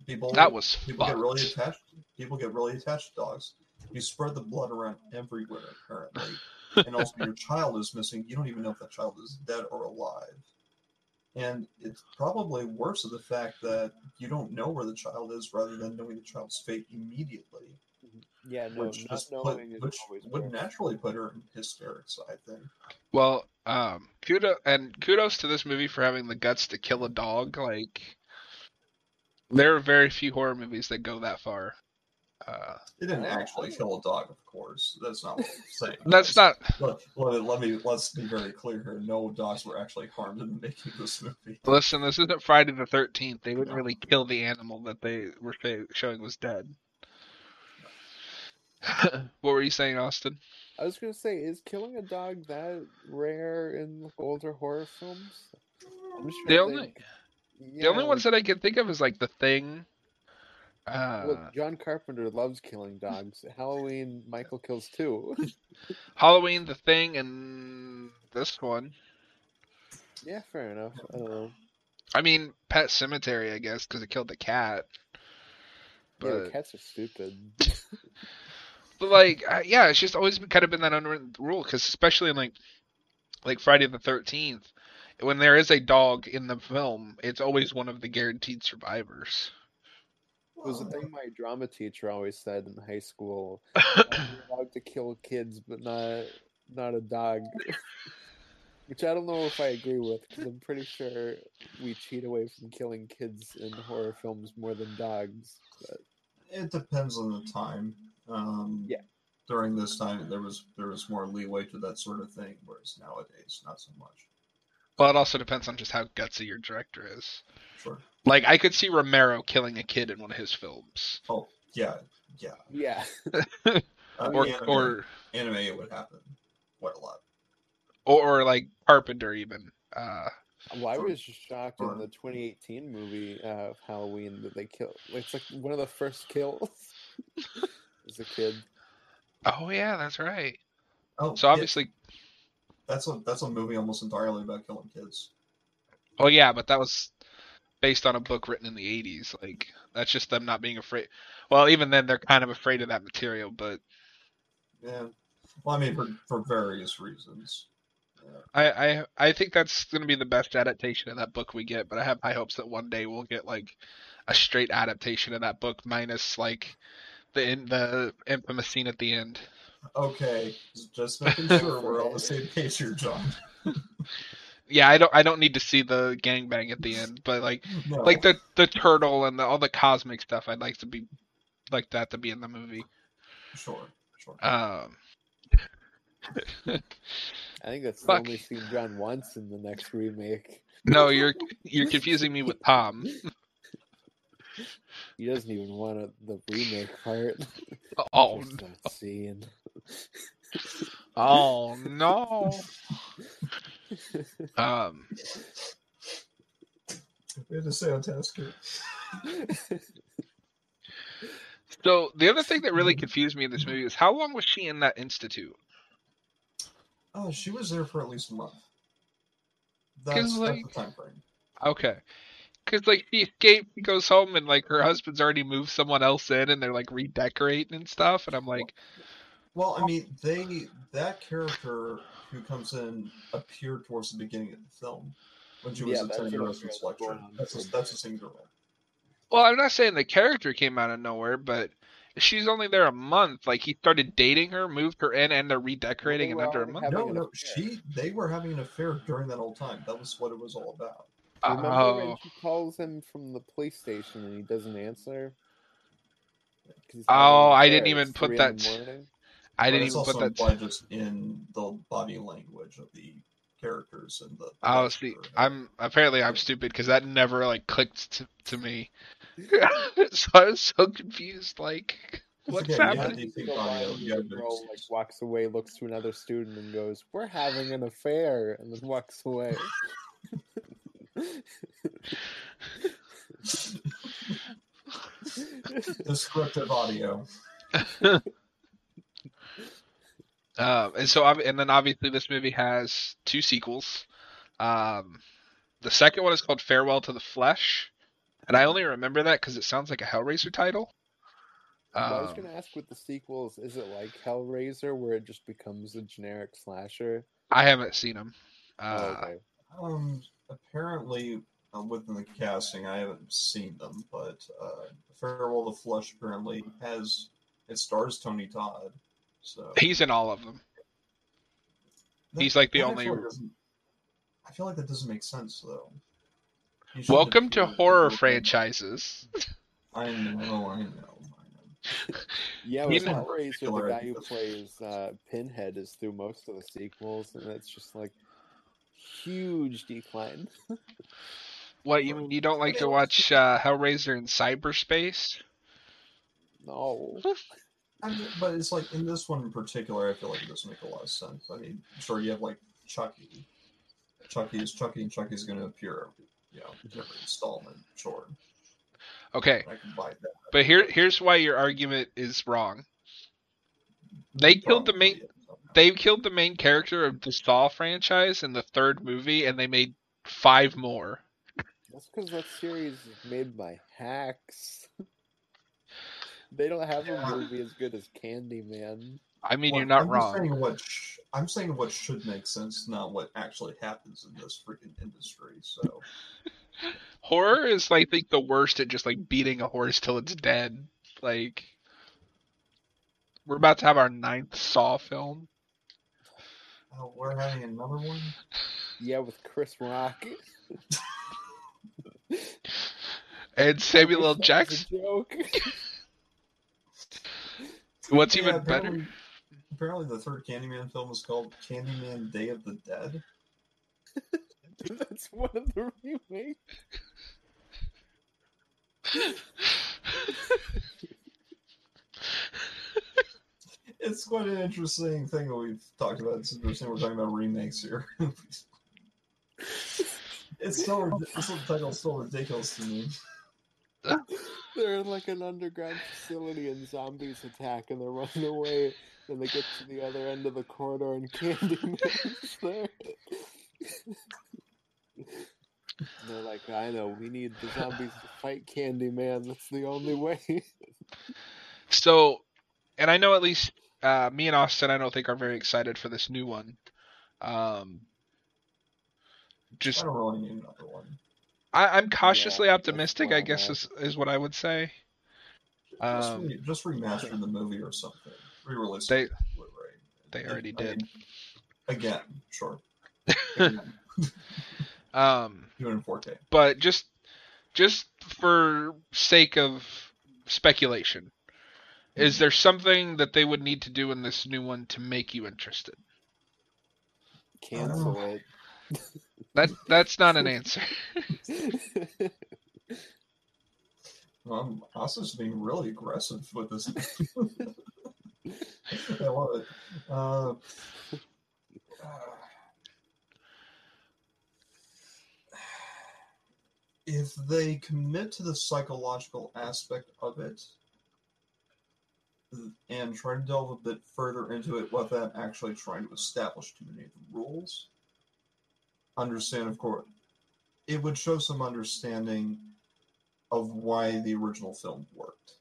[SPEAKER 3] People
[SPEAKER 1] That was
[SPEAKER 3] people get really attached. People get really attached to dogs. You spread the blood around everywhere, apparently, and also your child is missing. You don't even know if that child is dead or alive. And it's probably worse of the fact that you don't know where the child is rather than knowing the child's fate immediately,
[SPEAKER 2] Yeah, no,
[SPEAKER 3] which
[SPEAKER 2] not
[SPEAKER 3] just put,
[SPEAKER 2] is
[SPEAKER 3] which
[SPEAKER 2] always
[SPEAKER 3] would
[SPEAKER 2] worse.
[SPEAKER 3] naturally put her in hysterics. I think.
[SPEAKER 1] Well, um, kudos and kudos to this movie for having the guts to kill a dog. Like, there are very few horror movies that go that far. Uh,
[SPEAKER 3] It didn't actually kill a dog, of course. That's not what I'm saying.
[SPEAKER 1] that's not.
[SPEAKER 3] Let, let, let me let's be very clear here. No dogs were actually harmed in making this movie.
[SPEAKER 1] Listen, this isn't Friday the Thirteenth. They wouldn't really kill the animal that they were say, showing was dead. what were you saying, Austin?
[SPEAKER 2] I was gonna say, is killing a dog that rare in like, older horror films? I'm just
[SPEAKER 1] The only
[SPEAKER 2] think.
[SPEAKER 1] the only
[SPEAKER 2] Yeah,
[SPEAKER 1] ones that I can think of is like The Thing. Uh,
[SPEAKER 2] John Carpenter loves killing dogs. Halloween, Michael kills two.
[SPEAKER 1] Halloween, The Thing, and this one.
[SPEAKER 2] yeah, fair enough. I don't know.
[SPEAKER 1] I mean, Pet Sematary, I guess, because it killed the cat.
[SPEAKER 2] Yeah,
[SPEAKER 1] But,
[SPEAKER 2] cats are stupid.
[SPEAKER 1] but like, yeah, it's just always been, kind of been that unwritten rule. Because especially in like, like Friday the Thirteenth, when there is a dog in the film, it's always one of the guaranteed survivors.
[SPEAKER 2] It was the thing my drama teacher always said in high school. You're allowed to kill kids, but not not a dog. Which I don't know if I agree with, because I'm pretty sure we cheat away from killing kids in horror films more than dogs. But
[SPEAKER 3] It depends on the time. Um,
[SPEAKER 2] Yeah.
[SPEAKER 3] During this time, there was there was more leeway to that sort of thing, whereas nowadays, not so much.
[SPEAKER 1] well, it also depends on just how gutsy your director is.
[SPEAKER 3] Sure.
[SPEAKER 1] Like, I could see Romero killing a kid in one of his films,
[SPEAKER 3] Oh yeah, yeah.
[SPEAKER 2] yeah,
[SPEAKER 3] Uh,
[SPEAKER 1] or
[SPEAKER 3] anime,
[SPEAKER 1] or
[SPEAKER 3] anime, it would happen quite a lot.
[SPEAKER 1] or, or like Carpenter even. Uh,
[SPEAKER 2] well, I was just shocked in the 2018 movie uh, of Halloween that they killed. It's like one of the first kills as a kid.
[SPEAKER 1] oh yeah, that's right.
[SPEAKER 3] Oh,
[SPEAKER 1] So
[SPEAKER 3] yeah,
[SPEAKER 1] obviously,
[SPEAKER 3] that's a that's a movie almost entirely about killing kids.
[SPEAKER 1] oh yeah, but that was based on a book written in the 80s. Like that's just them not being afraid. Well, even then they're kind of afraid of that material, but
[SPEAKER 3] Yeah. Well, I mean, for for various reasons. Yeah.
[SPEAKER 1] I I I think that's going to be the best adaptation of that book we get, but I have high hopes that one day we'll get like a straight adaptation of that book minus like the in, the infamous scene at the end.
[SPEAKER 3] Okay, just making sure we're on the same page here, John.
[SPEAKER 1] Yeah, I don't I don't need to see the gangbang at the end, but like
[SPEAKER 3] No.
[SPEAKER 1] like the the turtle and the, all the cosmic stuff I'd like to be like that to be in the movie.
[SPEAKER 3] Sure, sure.
[SPEAKER 1] Um
[SPEAKER 2] I think that's
[SPEAKER 1] Fuck.
[SPEAKER 2] the only scene John wants in the next remake.
[SPEAKER 1] no, you're you're confusing me with Tom.
[SPEAKER 2] He doesn't even want a, the remake part.
[SPEAKER 1] Oh
[SPEAKER 2] Just that scene.
[SPEAKER 1] oh no. Um
[SPEAKER 3] we had to say on task
[SPEAKER 1] so the other thing that really confused me in this movie is how long was she in that institute?
[SPEAKER 3] Oh, she was there for at least a month. That's,
[SPEAKER 1] like-
[SPEAKER 3] that's the time frame.
[SPEAKER 1] Okay. Because like she escapes, he goes home, and like her husband's already moved someone else in, and they're like redecorating and stuff. And I'm like,
[SPEAKER 3] Well, I mean, they that character who comes in appeared towards the beginning of the film when she was
[SPEAKER 2] Yeah, that's
[SPEAKER 3] attending
[SPEAKER 2] what
[SPEAKER 3] a
[SPEAKER 2] I was
[SPEAKER 3] residence
[SPEAKER 2] gonna
[SPEAKER 3] lecture. That's a, that's the same girl.
[SPEAKER 1] well, I'm not saying the character came out of nowhere, but she's only there a month. Like he started dating her, moved her in, and they're redecorating
[SPEAKER 2] Well,
[SPEAKER 1] in under a month.
[SPEAKER 3] No, no, she they were having an affair during that whole time. That was what it was all about.
[SPEAKER 2] Remember when
[SPEAKER 1] Oh,
[SPEAKER 2] she calls him from the police station and he doesn't answer?
[SPEAKER 1] Oh, I didn't even put that-
[SPEAKER 2] morning.
[SPEAKER 1] I
[SPEAKER 3] But
[SPEAKER 1] didn't
[SPEAKER 3] it's
[SPEAKER 1] even
[SPEAKER 3] also
[SPEAKER 1] put that.
[SPEAKER 3] implied just in the body language of the characters and the.
[SPEAKER 1] Oh,
[SPEAKER 3] the
[SPEAKER 1] see. I'm apparently I'm stupid because that never like clicked to, to me. so I was so confused. Like, what's
[SPEAKER 3] Again, you have
[SPEAKER 1] happening?
[SPEAKER 3] to think
[SPEAKER 2] single
[SPEAKER 3] you have
[SPEAKER 2] the
[SPEAKER 3] to-
[SPEAKER 2] girl like walks away, looks to another student, and goes, "We're having an affair," and then walks away.
[SPEAKER 3] Descriptive audio.
[SPEAKER 1] Um, and so, and then obviously this movie has two sequels. Um, the second one is called Farewell to the Flesh, and I only remember that because it sounds like a Hellraiser title.
[SPEAKER 2] Well, I was
[SPEAKER 1] Um,
[SPEAKER 2] gonna ask with the sequels, is it like Hellraiser where it just becomes a generic slasher?
[SPEAKER 1] I haven't seen them.
[SPEAKER 2] oh,
[SPEAKER 1] Uh,
[SPEAKER 2] okay.
[SPEAKER 3] Um, apparently, uh, within the casting, I haven't seen them, but uh, Farewell to the Flesh apparently has it stars Tony Todd. So
[SPEAKER 1] he's in all of them.
[SPEAKER 3] that-
[SPEAKER 1] he's like the only-
[SPEAKER 3] I feel like that doesn't make sense though.
[SPEAKER 1] Welcome to
[SPEAKER 3] been-
[SPEAKER 1] horror franchises.
[SPEAKER 3] I know, I know, I know.
[SPEAKER 2] Yeah,
[SPEAKER 1] He
[SPEAKER 2] with
[SPEAKER 1] didn't-
[SPEAKER 2] Hellraiser, the guy who plays uh, Pinhead is through most of the sequels, and it's just like huge decline.
[SPEAKER 1] What you mean? You don't like to watch uh, Hellraiser in cyberspace?
[SPEAKER 2] No,
[SPEAKER 3] I mean, but it's like in this one in particular, I feel like it doesn't make a lot of sense. I mean, sure, you have like Chucky. Chucky is Chucky, and Chucky's going to appear, you know, every installment. Sure,
[SPEAKER 1] Okay,
[SPEAKER 3] I can buy that.
[SPEAKER 1] but here here's why your argument is wrong. They killed the main. They killed the main character of the Saw franchise in the third movie, and they made five more.
[SPEAKER 2] that's because that series is made by hacks. they don't have a
[SPEAKER 3] Yeah.
[SPEAKER 2] movie as good as Candyman.
[SPEAKER 1] I mean,
[SPEAKER 3] Well,
[SPEAKER 1] you're not
[SPEAKER 3] I'm
[SPEAKER 1] wrong.
[SPEAKER 3] Saying what sh- I'm saying what should make sense, not what actually happens in this freaking industry. So
[SPEAKER 1] Horror is, I think, the worst at just like beating a horse till it's dead. Like, we're about to have our ninth Saw film.
[SPEAKER 3] oh, we're having another one.
[SPEAKER 2] Yeah, with Chris Rock.
[SPEAKER 1] And Samuel L.
[SPEAKER 2] That was a
[SPEAKER 1] Jackson.
[SPEAKER 2] joke.
[SPEAKER 1] What's
[SPEAKER 3] Yeah,
[SPEAKER 1] even better?
[SPEAKER 3] apparently, apparently, the third Candyman film is called Candyman: Day of the Dead.
[SPEAKER 2] That's one of the remakes.
[SPEAKER 3] It's quite an interesting thing that we've talked about since we're we're talking about remakes here. it's still this title's still ridiculous to me.
[SPEAKER 2] They're in like an underground facility and zombies attack and they're running away and they get to the other end of the corridor and Candyman's there. And they're like, I know, we need the zombies to fight Candyman. That's the only way.
[SPEAKER 1] So, and I know at least uh, me and Austin, I don't think are very excited for this new one. Um,
[SPEAKER 3] I
[SPEAKER 1] just
[SPEAKER 3] don't really need another one.
[SPEAKER 1] I, I'm cautiously
[SPEAKER 2] that's
[SPEAKER 1] optimistic. I guess is is what I would say.
[SPEAKER 3] Just,
[SPEAKER 1] Um,
[SPEAKER 3] re- just remaster the movie or something. Re-release
[SPEAKER 1] They-
[SPEAKER 3] it
[SPEAKER 1] they already
[SPEAKER 3] I
[SPEAKER 1] did.
[SPEAKER 3] mean, again, sure. Again,
[SPEAKER 1] Um,
[SPEAKER 3] do in 4K.
[SPEAKER 1] but just just for sake of speculation, is there something that they would need to do in this new one to make you interested?
[SPEAKER 2] Cancel
[SPEAKER 1] That that's not an answer.
[SPEAKER 3] Um, Asa's being really aggressive with this. I love it. Uh, if they commit to the psychological aspect of it and try to delve a bit further into it without actually trying to establish too many of the rules, understand, of course, it would show some understanding of why the original film worked.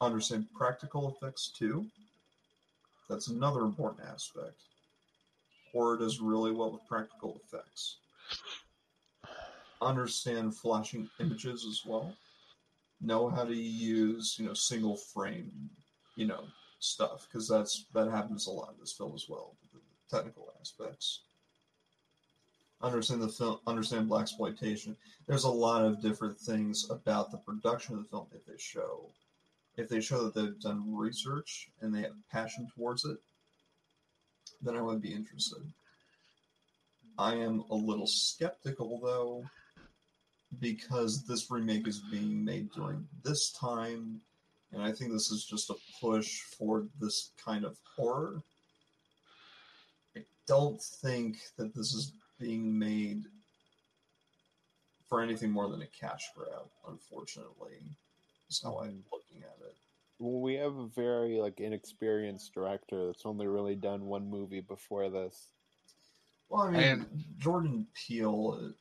[SPEAKER 3] Understand practical effects too. That's another important aspect. Horror does really well with practical effects. Understand flashing images as well. Know how to use, you know, single frame, you know, stuff because that's that happens a lot in this film as well. The technical aspects. Understand the film. Understand blaxploitation. There's a lot of different things about the production of the film if they show, if they show that they've done research and they have passion towards it. Then I would be interested. I am a little skeptical though, because this remake is being made during this time and I think this is just a push for this kind of horror. I don't think that this is being made for anything more than a cash grab, unfortunately. Is how I'm looking at it.
[SPEAKER 2] Well, we have a very like inexperienced director that's only really done one movie before this.
[SPEAKER 3] Well, I mean,
[SPEAKER 1] And-
[SPEAKER 3] Jordan Peele. uh,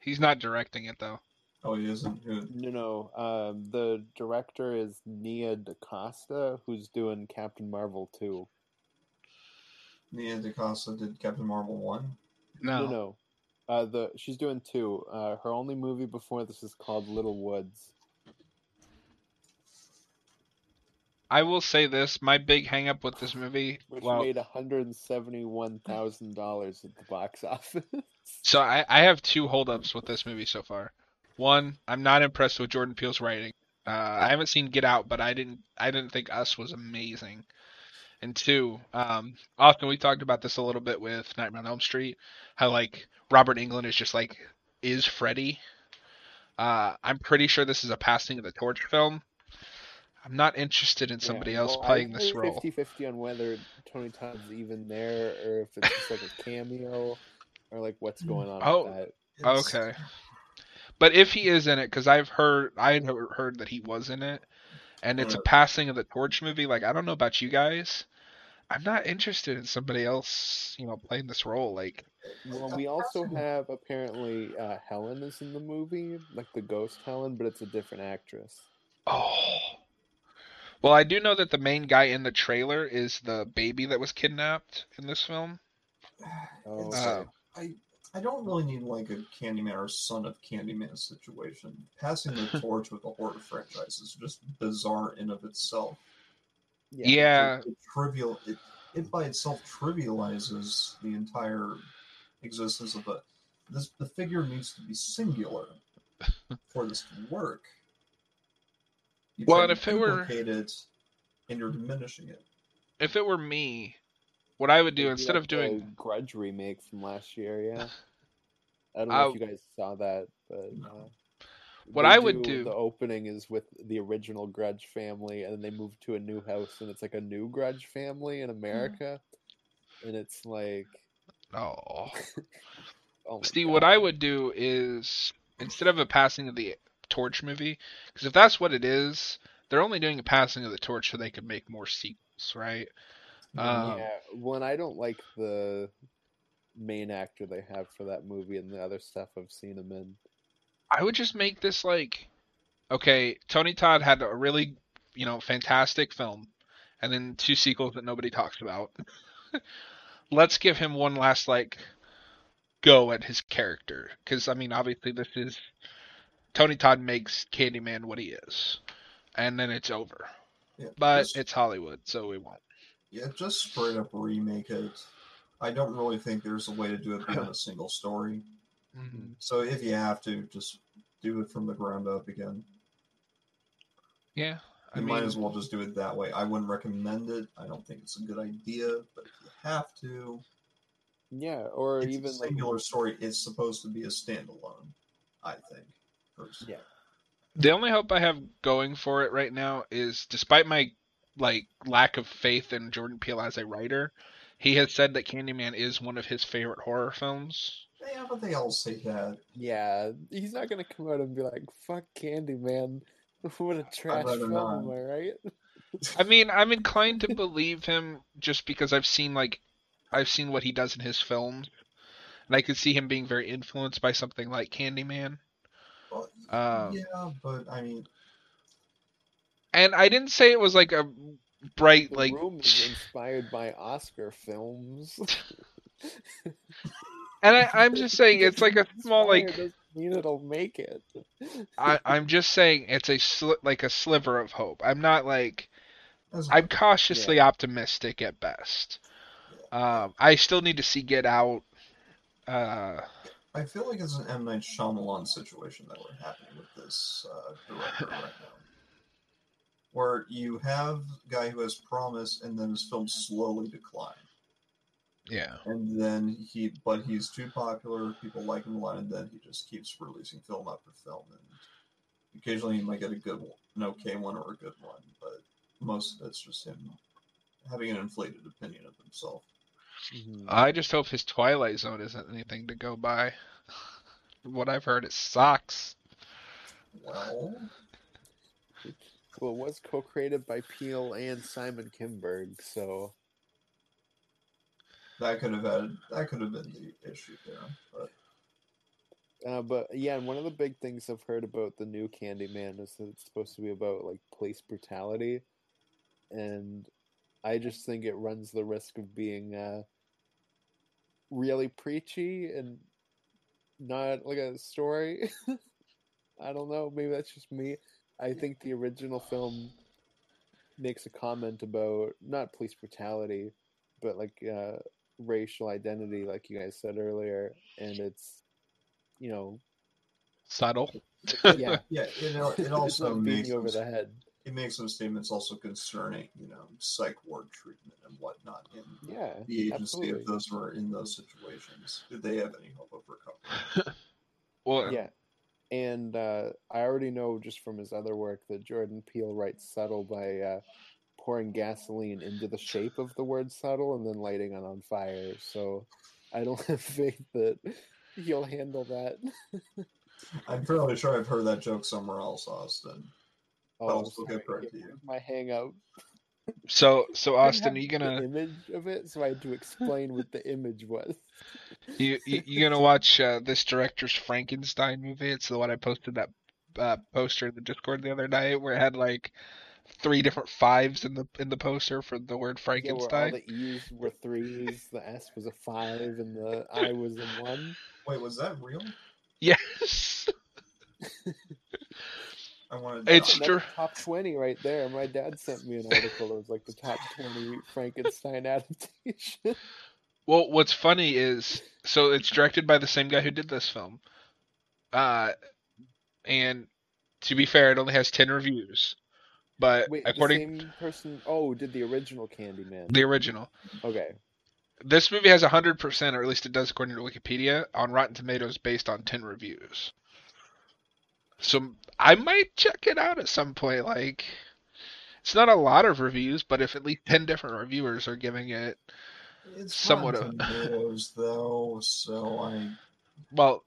[SPEAKER 1] He's not directing it though.
[SPEAKER 3] Oh, he isn't. Who-
[SPEAKER 2] No, no. Um, the director is Nia DaCosta, who's doing Captain Marvel 2.
[SPEAKER 3] Nia DaCosta did Captain Marvel one.
[SPEAKER 1] No.
[SPEAKER 2] No, no. Uh, the she's doing two. Uh, her only movie before this is called Little Woods.
[SPEAKER 1] I will say this: my big hangup with this movie.
[SPEAKER 2] which
[SPEAKER 1] Well,
[SPEAKER 2] made hundred and seventy-one thousand dollars at the box office.
[SPEAKER 1] so I, I have two holdups with this movie so far. One, I'm not impressed with Jordan Peele's writing. Uh, I haven't seen Get Out, but I didn't I didn't think Us was amazing. And two, um, often we talked about this a little bit with Nightmare on Elm Street, how like Robert Englund is just like is Freddy. Uh, I'm pretty sure this is a passing of the torch film. I'm not interested in somebody else playing this role.
[SPEAKER 2] 50-50 on whether Tony Todd's even there or if it's just like a cameo or like what's going on
[SPEAKER 1] Oh.
[SPEAKER 2] with that.
[SPEAKER 1] Okay. But if he is in it, because I've heard I heard that he was in it, and it's a passing of the torch movie. Like I don't know about you guys, I'm not interested in somebody else, you know, playing this role. Like
[SPEAKER 2] Well, we also have apparently uh, Helen is in the movie, like the ghost Helen, but it's a different actress.
[SPEAKER 1] oh, well, I do know that the main guy in the trailer is the baby that was kidnapped in this film.
[SPEAKER 2] Oh,
[SPEAKER 1] Uh,
[SPEAKER 3] I I don't really need like a Candyman or Son of Candyman situation. Passing the torch with the horror franchise is just bizarre in of itself.
[SPEAKER 1] Yeah,
[SPEAKER 3] It, it trivial. It, it by itself trivializes the entire existence of a. This the figure needs to be singular for this to work. You
[SPEAKER 1] Well, and if it were-
[SPEAKER 3] it, and you're diminishing it.
[SPEAKER 1] if it were me, what I would do instead
[SPEAKER 2] like
[SPEAKER 1] of doing
[SPEAKER 2] Grudge remake from last year, yeah. I don't know
[SPEAKER 1] Uh,
[SPEAKER 2] if you guys saw that, but uh,
[SPEAKER 1] What I would do-
[SPEAKER 2] the opening is with the original Grudge family, and then they move to a new house, and it's like a new Grudge family in America, and it's like,
[SPEAKER 1] oh.
[SPEAKER 2] oh
[SPEAKER 1] See,
[SPEAKER 2] God.
[SPEAKER 1] what I would do is instead of a passing of the torch movie, because if that's what it is, they're only doing a passing of the torch so they could make more sequels, right? Um,
[SPEAKER 2] yeah, well, and I don't like the main actor they have for that movie and the other stuff I've seen him in.
[SPEAKER 1] I would just make this like, okay, Tony Todd had a really, you know, fantastic film, and then two sequels that nobody talks about. Let's give him one last like go at his character, because I mean, obviously this is Tony Todd makes Candyman what he is, and then it's over.
[SPEAKER 3] Yeah,
[SPEAKER 1] But it's Hollywood, so we won't.
[SPEAKER 3] Yeah, just straight up remake it. I don't really think there's a way to do it beyond a single story.
[SPEAKER 1] Mhm.
[SPEAKER 3] So if you have to, just do it from the ground up again.
[SPEAKER 1] Yeah, I
[SPEAKER 3] You
[SPEAKER 1] mean,
[SPEAKER 3] might as well just do it that way. I wouldn't recommend it. I don't think it's a good idea, but if you have to,
[SPEAKER 2] Yeah, or
[SPEAKER 3] it's
[SPEAKER 2] even
[SPEAKER 3] a
[SPEAKER 2] like
[SPEAKER 3] singular story. It's supposed to be a standalone. I think. Personally.
[SPEAKER 2] Yeah.
[SPEAKER 1] The only hope I have going for it right now is, despite my like lack of faith in Jordan Peele as a writer, he has said that Candyman is one of his favorite horror films.
[SPEAKER 3] Yeah, but they all say that.
[SPEAKER 2] Yeah, he's not gonna come out and be like, "Fuck Candyman." What a trash film,
[SPEAKER 3] not.
[SPEAKER 2] am I right?
[SPEAKER 1] I mean, I'm inclined to believe him just because I've seen like I've seen what he does in his films, and I could see him being very influenced by something like Candyman.
[SPEAKER 3] Well,
[SPEAKER 1] Um,
[SPEAKER 3] yeah, but I mean,
[SPEAKER 1] And I didn't say it was like a bright
[SPEAKER 2] The
[SPEAKER 1] like
[SPEAKER 2] room is inspired by Oscar films.
[SPEAKER 1] and I, I'm just saying it's like a small like
[SPEAKER 2] doesn't mean it'll make it.
[SPEAKER 1] I, I'm just saying it's a sli- like a sliver of hope. I'm not like I'm cautiously optimistic at best. Um, I still need to see Get Out. Uh,
[SPEAKER 3] I feel like it's an M Night Shyamalan situation that we're happening with this uh, director right now, where you have a guy who has promise, and then his films slowly decline,
[SPEAKER 1] yeah,
[SPEAKER 3] and then he, but he's too popular, people like him a lot, and then he just keeps releasing film after film, and occasionally he might get a good one, an okay one or a good one, but most of it's just him having an inflated opinion of himself.
[SPEAKER 2] Mhm.
[SPEAKER 1] I just hope his Twilight Zone isn't anything to go by. what I've heard, it sucks.
[SPEAKER 3] Well,
[SPEAKER 2] Well, it was co-created by Peele and Simon Kinberg, so
[SPEAKER 3] that could have had that could have been the issue there, but.
[SPEAKER 2] Uh, but yeah, and one of the big things I've heard about the new Candyman is that it's supposed to be about like police brutality, and I just think it runs the risk of being uh, really preachy and not like a story. I don't know. Maybe that's just me. I think the original film makes a comment about not police brutality, but like uh, racial identity, like you guys said earlier, and it's you know
[SPEAKER 1] Subtle.
[SPEAKER 2] yeah,
[SPEAKER 3] Yeah, it, al- it also
[SPEAKER 2] not beating
[SPEAKER 3] makes
[SPEAKER 2] you over the head.
[SPEAKER 3] it makes some statements also concerning, you know, psych ward treatment and whatnot, in
[SPEAKER 2] Yeah,
[SPEAKER 3] the agency
[SPEAKER 2] absolutely.
[SPEAKER 3] of those who are in those situations. Do they have any hope of recovery?
[SPEAKER 1] Well,
[SPEAKER 2] Yeah, and uh, I already know just from his other work that Jordan Peele writes subtle by uh, pouring gasoline into the shape of the word subtle and then lighting it on fire. So I don't have faith that he'll handle that.
[SPEAKER 3] I'm fairly sure I've heard that joke somewhere else, Austin.
[SPEAKER 2] Oh,
[SPEAKER 3] I'll still get credit to you.
[SPEAKER 2] my hang up.
[SPEAKER 1] So so Austin, are you gonna
[SPEAKER 2] image of it, so I had to explain what the image was.
[SPEAKER 1] you you, you gonna watch uh, this director's Frankenstein movie? It's the one I posted that uh, poster in the Discord the other night where it had like three different fives in the in the poster for the word
[SPEAKER 2] Yeah, where all
[SPEAKER 1] Frankenstein.
[SPEAKER 2] the E's were threes, the S was a five, and the I was a one.
[SPEAKER 3] Wait, was that real?
[SPEAKER 1] Yes,
[SPEAKER 3] I wanted.
[SPEAKER 1] It's
[SPEAKER 3] to
[SPEAKER 1] true.
[SPEAKER 2] Top twenty right there. My dad sent me an article that was like the top twenty Frankenstein adaptation.
[SPEAKER 1] Well, what's funny is so it's directed by the same guy who did this film. Uh and to be fair, it only has 10 reviews. But
[SPEAKER 2] Wait,
[SPEAKER 1] according
[SPEAKER 2] the same person. Oh, did the original Candyman?
[SPEAKER 1] the original,
[SPEAKER 2] Okay,
[SPEAKER 1] this movie has 100% or at least it does according to Wikipedia on Rotten Tomatoes based on 10 reviews. So I might check it out at some point like it's not a lot of reviews, but if at least 10 different reviewers are giving it
[SPEAKER 3] It's
[SPEAKER 1] somewhat
[SPEAKER 3] Rotten Tomatoes, though, so I.
[SPEAKER 1] well,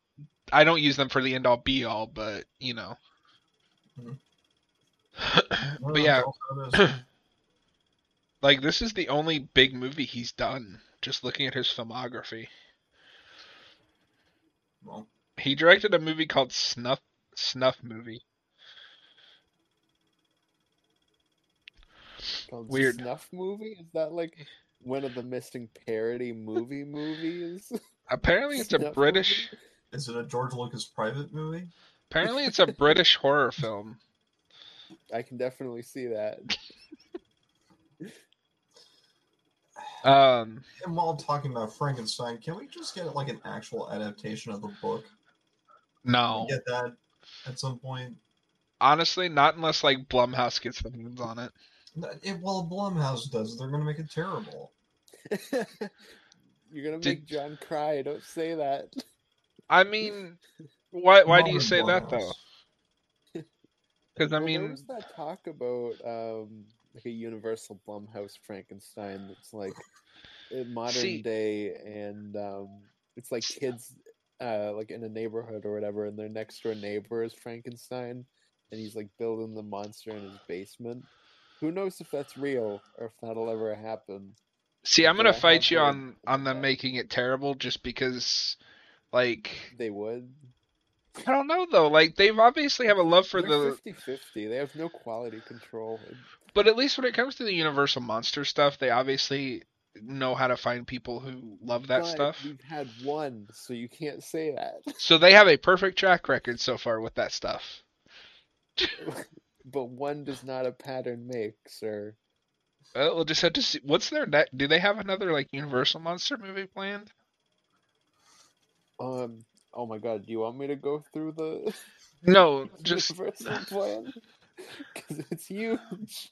[SPEAKER 1] I don't use them for the end all be all, but you know.
[SPEAKER 3] Mhm.
[SPEAKER 1] but yeah,
[SPEAKER 3] also it is.
[SPEAKER 1] like this is the only big movie he's done. Just looking at his filmography,
[SPEAKER 3] well,
[SPEAKER 1] he directed a movie called Snuff Snuff Movie.
[SPEAKER 2] called
[SPEAKER 1] Weird.
[SPEAKER 2] snuff movie. Is that like one of the missing parody movie movies?
[SPEAKER 1] Apparently, it's a
[SPEAKER 2] Snuff
[SPEAKER 1] British.
[SPEAKER 3] is it a George Lucas private movie?
[SPEAKER 1] Apparently, it's a British horror film.
[SPEAKER 2] I can definitely see that.
[SPEAKER 1] Um,
[SPEAKER 3] And while I'm talking about Frankenstein, can we just get like an actual adaptation of the book? Can
[SPEAKER 1] no,
[SPEAKER 3] we get that at some point?
[SPEAKER 1] honestly, not unless like Blumhouse gets their hands on it.
[SPEAKER 3] It, well, Blumhouse does. They're going to make it terrible.
[SPEAKER 2] You're gonna
[SPEAKER 1] Did-
[SPEAKER 2] make John cry. Don't say that.
[SPEAKER 1] I mean, why why do you
[SPEAKER 3] Modern
[SPEAKER 1] say that though?
[SPEAKER 3] Blumhouse.
[SPEAKER 1] Because I
[SPEAKER 2] Well, there
[SPEAKER 1] mean,
[SPEAKER 2] was that talk about um, like a Universal Blumhouse Frankenstein that's like in modern
[SPEAKER 1] See-
[SPEAKER 2] day, and um, it's like kids uh, like in a neighborhood or whatever, and their next door neighbor is Frankenstein, and he's like building the monster in his basement. Who knows if that's real or if that'll ever happen?
[SPEAKER 1] See, I'm gonna fight you on on them making it terrible just because, like,
[SPEAKER 2] They would.
[SPEAKER 1] I don't know though. Like, they've obviously have a love for
[SPEAKER 2] They're
[SPEAKER 1] the,
[SPEAKER 2] 50-50. They have no quality control.
[SPEAKER 1] but at least when it comes to the Universal monster stuff, they obviously know how to find people who love that
[SPEAKER 2] But
[SPEAKER 1] stuff.
[SPEAKER 2] We've had one, so you can't say that.
[SPEAKER 1] So they have a perfect track record so far with that stuff.
[SPEAKER 2] but one does not a pattern make, sir.
[SPEAKER 1] Well, we'll just have to see. What's their next? Do they have another like Universal monster movie planned?
[SPEAKER 2] Um. Oh my God. Do you want me to go through the
[SPEAKER 1] No, just
[SPEAKER 2] universal plan? Because it's huge.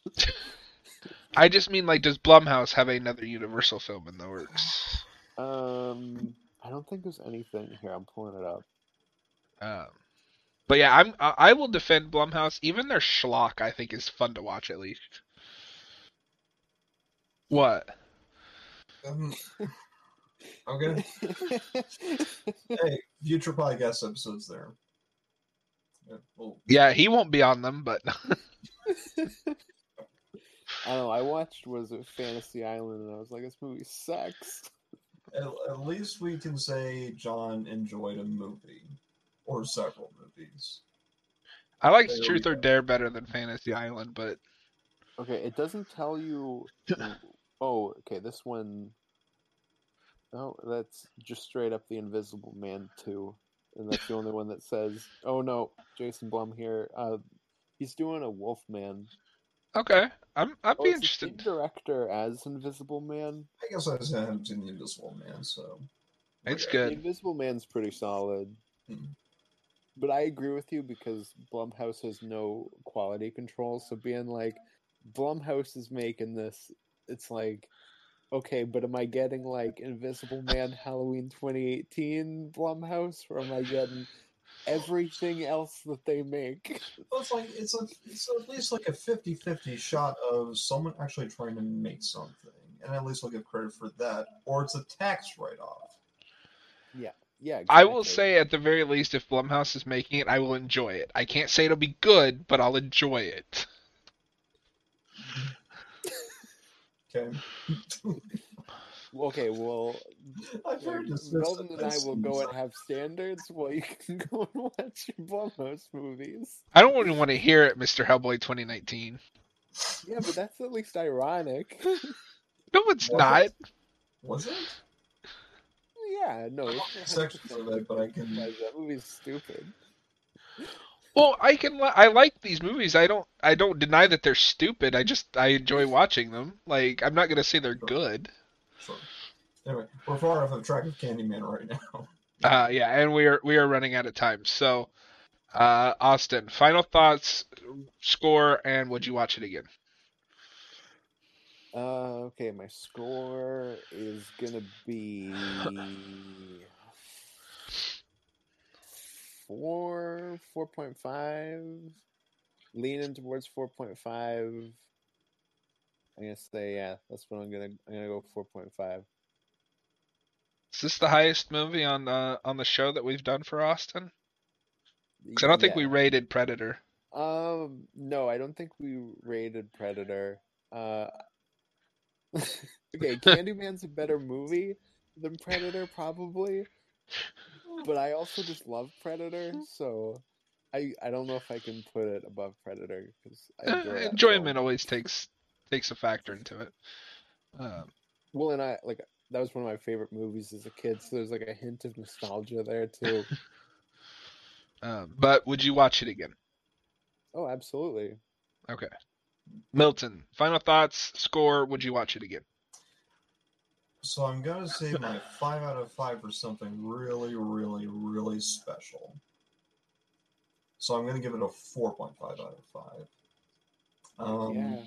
[SPEAKER 1] I just mean like, does Blumhouse have another Universal film in the works?
[SPEAKER 2] Um. I don't think there's anything here. I'm pulling it up.
[SPEAKER 1] Um, but yeah, I'm I I will defend Blumhouse. Even their schlock, I think, is fun to watch at least. What?
[SPEAKER 3] Um, okay. hey, future podcast episodes there. Yeah, well,
[SPEAKER 1] Yeah, he won't be on them, but
[SPEAKER 2] I don't know. I watched was it Fantasy Island, and I was like, this movie sucks.
[SPEAKER 3] at, at least we can say John enjoyed a movie or several movies.
[SPEAKER 1] I liked
[SPEAKER 3] There
[SPEAKER 1] Truth or. Dare better than Fantasy Island. But
[SPEAKER 2] Okay, it doesn't tell you. Oh, okay. This one. Oh, that's just straight up the Invisible Man two, and that's the only one that says. Oh no, Jason Blum here. Uh, he's doing a Wolfman.
[SPEAKER 1] Okay, I'm I'd
[SPEAKER 2] Oh,
[SPEAKER 1] be
[SPEAKER 2] it's the same
[SPEAKER 1] interested.
[SPEAKER 2] director as Invisible Man.
[SPEAKER 3] I guess I just haven't seen the Invisible Man, so
[SPEAKER 1] It's
[SPEAKER 3] Okay.
[SPEAKER 2] The
[SPEAKER 1] good.
[SPEAKER 2] Invisible Man's pretty solid.
[SPEAKER 3] Hmm.
[SPEAKER 2] But I agree with you because Blumhouse has no quality control. So being like, Blumhouse is making this, it's like, okay, but am I getting like Invisible Man Halloween 2018 Blumhouse, or am I getting everything else that they make?
[SPEAKER 3] Well, it's like it's a it's at least like a 50-50 shot of someone actually trying to make something, and at least I'll give credit for that. Or it's a tax write-off.
[SPEAKER 2] Yeah, Yeah.
[SPEAKER 1] I will say at the very least, if Blumhouse is making it, I will enjoy it. I can't say it'll be good, but I'll enjoy it.
[SPEAKER 3] Okay,
[SPEAKER 2] Okay, well,
[SPEAKER 3] I've heard this.
[SPEAKER 2] Melvin and I will go and have standards while you can go and watch your Blumhouse movies.
[SPEAKER 1] I don't even want to hear it, Mr. Hellboy 2019.
[SPEAKER 2] Yeah, but that's at least ironic.
[SPEAKER 1] No, it's
[SPEAKER 3] What?
[SPEAKER 1] not.
[SPEAKER 3] Was it?
[SPEAKER 2] yeah, no, it's
[SPEAKER 3] Sections of but I can.
[SPEAKER 2] That movie's stupid.
[SPEAKER 1] Well, I can. I like these movies. I don't. I don't deny that they're stupid. I just I enjoy watching them. Like I'm not gonna say they're good.
[SPEAKER 3] Sure. Anyway, we're far off the track of Candyman right now.
[SPEAKER 1] Uh, yeah, and we are we are running out of time. So, uh, Austin, final thoughts, score, and would you watch it again?
[SPEAKER 2] Uh, okay, my score is gonna be four, four point five, leaning towards four point five. I'm gonna say yeah. That's what I'm gonna. I'm gonna go four point five.
[SPEAKER 1] Is this the highest movie on the on the show that we've done for Austin? Because I don't think we rated Predator.
[SPEAKER 2] Um, no, I don't think we rated Predator. Uh, okay, Candyman's a better movie than Predator, probably. But I also just love Predator, so I I don't know if I can put it above Predator because I
[SPEAKER 1] Eh, enjoyment always takes takes a factor into it. Um,
[SPEAKER 2] Well, and I like that was one of my favorite movies as a kid, so there's like a hint of nostalgia there too.
[SPEAKER 1] um, but would you watch it again?
[SPEAKER 2] oh, absolutely.
[SPEAKER 1] Okay. Milton, final thoughts, score. Would you watch it again?
[SPEAKER 3] So I'm gonna say my five out of five for something really, really, really special. So I'm gonna give it a four point five out of five. Um,
[SPEAKER 2] yeah.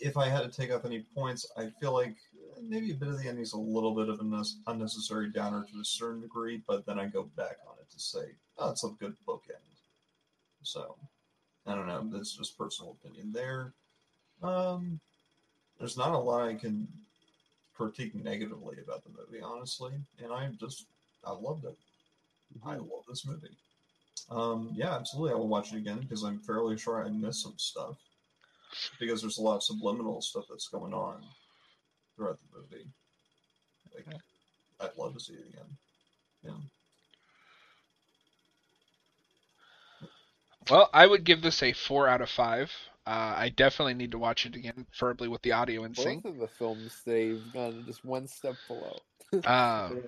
[SPEAKER 3] If I had to take off any points, I feel like maybe a bit of the ending is a little bit of an unnecessary downer to a certain degree, but then I go back on it to say, oh, it's a good bookend. So I don't know. That's just personal opinion there. Um, there's not a lot I can critique negatively about the movie, honestly, and I just I loved it. I love this movie. Um, yeah, absolutely, I will watch it again because I'm fairly sure I missed some stuff because there's a lot of subliminal stuff that's going on. throughout the movie. Like, I'd love to see it again. Yeah.
[SPEAKER 1] Well, I would give this a four out of five. Uh, I definitely need to watch it again, preferably with the audio in sync.
[SPEAKER 2] Both of the films, they've gone just one step below.
[SPEAKER 1] Um,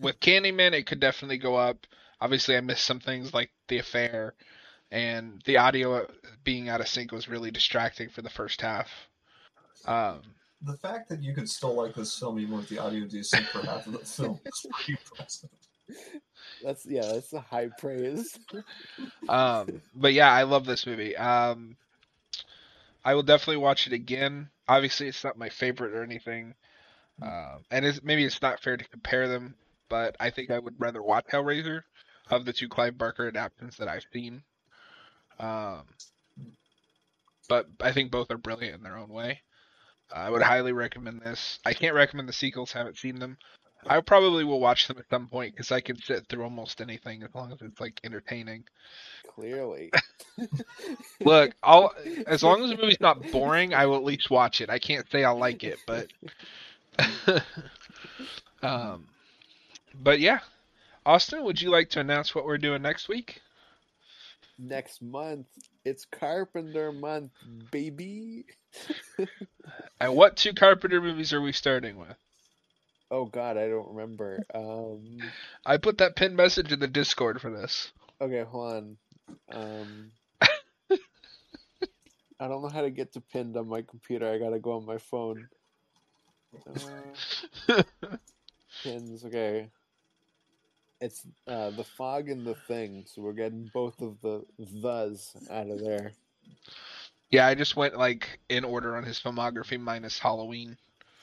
[SPEAKER 1] with Candyman, it could definitely go up. Obviously, I missed some things like the affair, and the audio being out of sync was really distracting for the first half. Um,
[SPEAKER 3] The fact that you could still like this film even with the audio desync for half of the film is pretty impressive.
[SPEAKER 2] That's yeah, that's a high praise.
[SPEAKER 1] um, but yeah, I love this movie. Um, I will definitely watch it again. Obviously, it's not my favorite or anything, um, and it's, maybe it's not fair to compare them. But I think I would rather watch Hellraiser of the two Clive Barker adaptations that I've seen. Um, but I think both are brilliant in their own way. I would highly recommend this. I can't recommend the sequels; haven't seen them. I probably will watch them at some point because I can sit through almost anything as long as it's like entertaining.
[SPEAKER 2] Clearly.
[SPEAKER 1] Look, I'll as long as the movie's not boring, I will at least watch it. I can't say I'll like it, but um, but yeah, Austin, would you like to announce what we're doing next week?
[SPEAKER 2] Next month, it's Carpenter month, baby.
[SPEAKER 1] And what two Carpenter movies are we starting with?
[SPEAKER 2] Oh God, I don't remember. Um,
[SPEAKER 1] I put that pinned message in the Discord for this.
[SPEAKER 2] okay, hold on. Um, I don't know how to get to pinned on my computer. I gotta go on my phone. Uh, pins. Okay. It's uh, the fog and the thing, so we're getting both of the thes out of there.
[SPEAKER 1] Yeah, I just went like in order on his filmography minus Halloween.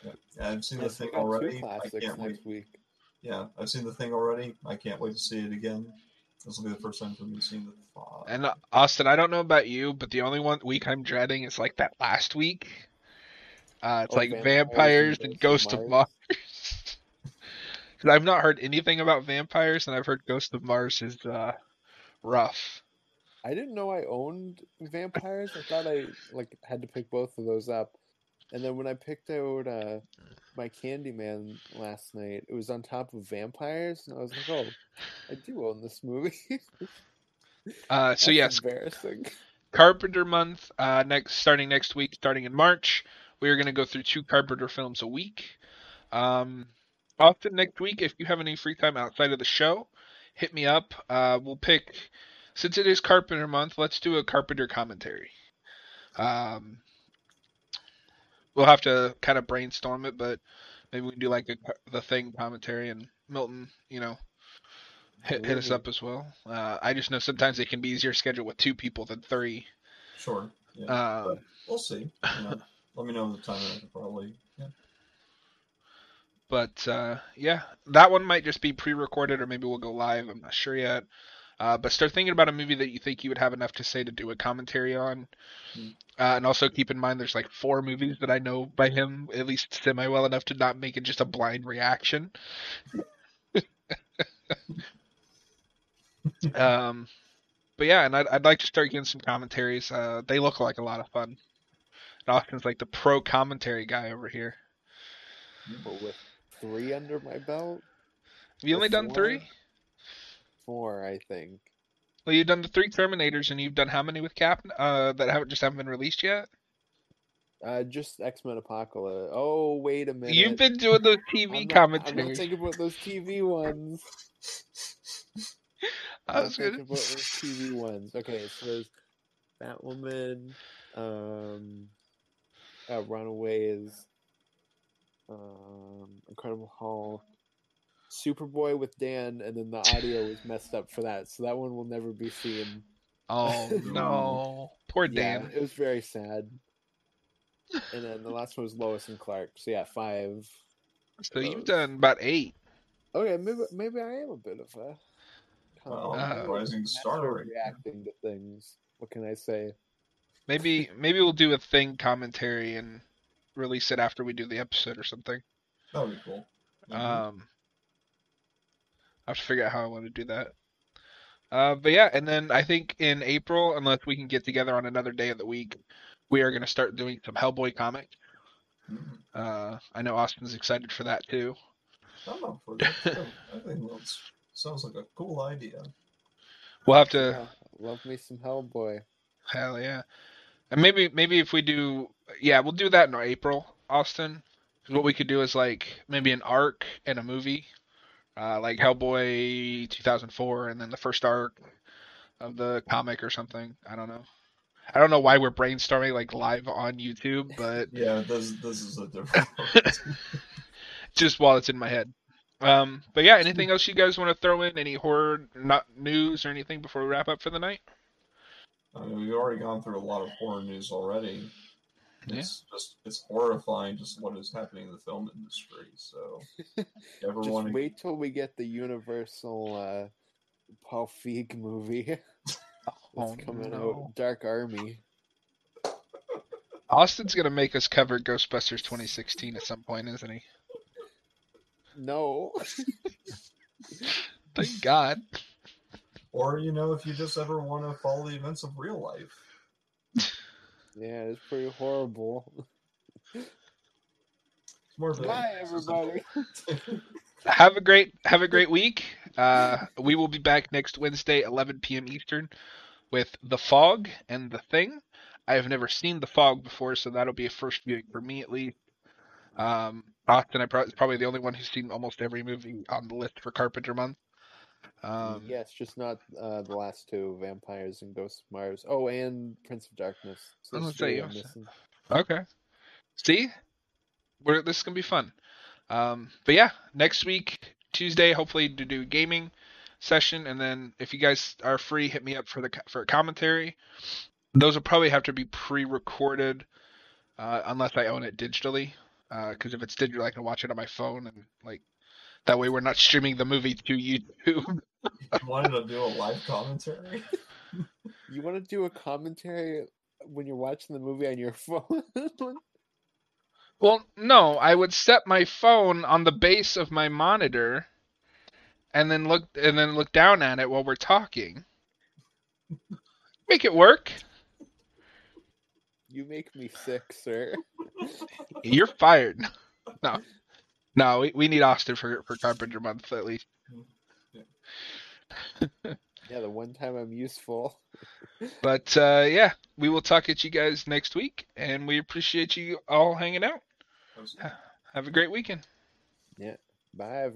[SPEAKER 3] Yeah, I've seen the thing already. I can't wait.
[SPEAKER 2] week.
[SPEAKER 3] Yeah, I've seen the thing already. I can't wait to see it again. This will be the first time for me seeing the fog.
[SPEAKER 1] And uh, Austin, I don't know about you, but the only one week I'm dreading is like that last week. Uh, it's
[SPEAKER 2] Oh,
[SPEAKER 1] like
[SPEAKER 2] Vampires
[SPEAKER 1] vampires
[SPEAKER 2] and
[SPEAKER 1] and
[SPEAKER 2] Ghost
[SPEAKER 1] Ghost
[SPEAKER 2] of
[SPEAKER 1] of Mars. Because I've not heard anything about vampires, and I've heard Ghost of Mars is uh, rough.
[SPEAKER 2] I didn't know I owned vampires. I thought I like had to pick both of those up. And then when I picked out uh, my Candyman last night, it was on top of vampires, and I was like, "Oh, I do own this movie."
[SPEAKER 1] Uh, so yes,
[SPEAKER 2] embarrassing.
[SPEAKER 1] Carpenter month. Uh, next, starting next week, starting in March, we are going to go through two Carpenter films a week. Um, often next week, if you have any free time outside of the show, hit me up. Uh, we'll pick since it is Carpenter month. Let's do a Carpenter commentary. Um, we'll have to kind of brainstorm it, but maybe we can do like a, the thing commentary and Milton, you know, hit, hit us up as well. Uh, I just know sometimes it can be easier schedule with two people than three.
[SPEAKER 3] Sure. Yeah.
[SPEAKER 1] Um,
[SPEAKER 3] we'll see. You know, let me know the time I can probably. Yeah.
[SPEAKER 1] But uh, yeah, that one might just be pre-recorded, or maybe we'll go live. I'm not sure yet. Uh, but start thinking about a movie that you think you would have enough to say to do a commentary on.
[SPEAKER 3] Hmm.
[SPEAKER 1] Uh, and also keep in mind there's like four movies that I know by him at least semi well enough to not make it just a blind reaction. um, but yeah, and I'd, I'd like to start getting some commentaries. Uh, they look like a lot of fun. And Austin's like the pro commentary guy over here.
[SPEAKER 2] But with three under my belt,
[SPEAKER 1] Have you only done three?
[SPEAKER 2] four, I think.
[SPEAKER 1] Well, you've done the three Terminators, and you've done how many with Cap? Uh, that haven't just haven't been released yet.
[SPEAKER 2] Uh, just X Men Apocalypse. Oh, wait a minute.
[SPEAKER 1] You've been doing those
[SPEAKER 2] I'm
[SPEAKER 1] TV
[SPEAKER 2] I'm
[SPEAKER 1] commentaries.
[SPEAKER 2] not thinking about those TV ones.
[SPEAKER 1] I was
[SPEAKER 2] I'm thinking about those TV ones. Okay, so there's Batwoman, um, uh, Runaways, um, Incredible Hulk, Superboy with Dan, and then the audio was messed up for that, so that one will never be seen.
[SPEAKER 1] Oh no, poor
[SPEAKER 2] Yeah,
[SPEAKER 1] Dan.
[SPEAKER 2] it was very sad. And then the last one was Lois and Clark. So yeah, five.
[SPEAKER 1] So you've done about eight.
[SPEAKER 2] Okay, maybe maybe I am a bit of a
[SPEAKER 3] Well,
[SPEAKER 1] Uh,
[SPEAKER 3] rising star
[SPEAKER 2] of
[SPEAKER 3] right now.
[SPEAKER 2] reacting to things. What can I say?
[SPEAKER 1] Maybe maybe we'll do a thing commentary and release it after we do the episode or something.
[SPEAKER 3] That would be cool. Mhm.
[SPEAKER 1] Um, I have to figure out how I want to do that. Uh, but yeah, and then I think in April, unless we can get together on another day of the week, we are going to start doing some Hellboy comic.
[SPEAKER 3] Mhm.
[SPEAKER 1] Uh, I know Austin's excited for that too.
[SPEAKER 3] I'm up for that. I think that sounds like a cool idea.
[SPEAKER 1] We'll have to.
[SPEAKER 2] Yeah, love me some Hellboy.
[SPEAKER 1] Hell yeah. And maybe maybe if we do yeah, we'll do that in April, Austin. 'Cause what we could do is like maybe an arc and a movie. Uh, like Hellboy 2004 and then the first arc of the comic or something. I don't know. I don't know why we're brainstorming like live on YouTube, but
[SPEAKER 3] Yeah, this this is a different.
[SPEAKER 1] just while it's in my head. Um, but yeah, anything else you guys want to throw in? Any horror not news or anything before we wrap up for the night?
[SPEAKER 3] I mean, we've already gone through a lot of horror news already. It's just it's horrifying just what is happening in the film industry. So ever
[SPEAKER 2] Just
[SPEAKER 3] want to
[SPEAKER 2] wait till we get the Universal uh, Paul Feig movie. It's
[SPEAKER 1] Oh,
[SPEAKER 2] coming
[SPEAKER 1] no.
[SPEAKER 2] out. Dark Army.
[SPEAKER 1] Austin's gonna make us cover Ghostbusters 2016 at some point, isn't he?
[SPEAKER 2] No.
[SPEAKER 1] Thank God.
[SPEAKER 3] Or you know if you just ever want to follow the events of real life.
[SPEAKER 2] yeah, it's pretty horrible.
[SPEAKER 3] It's more
[SPEAKER 2] Bye, everybody.
[SPEAKER 1] Have a great have a great week. Uh, we will be back next Wednesday, 11 p.m. Eastern, with The Fog and The Thing. I have never seen The Fog before, so that'll be a first viewing for me at least. Um, Austin, I pro- is probably the only one who's seen almost every movie on the list for Carpenter Month. Um,
[SPEAKER 2] yes, just not uh, the last two Vampires and Ghosts of Mars. Oh, and Prince of Darkness.
[SPEAKER 1] Was gonna say,
[SPEAKER 2] I'm missing.
[SPEAKER 1] Okay. See, we're this is gonna be fun. Um, but yeah, next week Tuesday, hopefully to do gaming session, and then if you guys are free, hit me up for the for a commentary. Those will probably have to be pre-recorded, uh, unless I own it digitally. Because if it's digital, I can watch it on my phone, and like that way we're not streaming the movie to YouTube.
[SPEAKER 3] wanted to do a live commentary.
[SPEAKER 2] You want to do a commentary when you're watching the movie on your phone?
[SPEAKER 1] Well, no, I would set my phone on the base of my monitor and then look and then look down at it while we're talking. Make it work.
[SPEAKER 2] you make me sick, sir.
[SPEAKER 1] You're fired. No. No, we, we need Austin for for Carpenter month at least.
[SPEAKER 2] Yeah, the one time I'm useful.
[SPEAKER 1] But uh yeah, we will talk at you guys next week and we appreciate you all hanging out. Have a great weekend. Yeah.
[SPEAKER 2] Bye, everybody.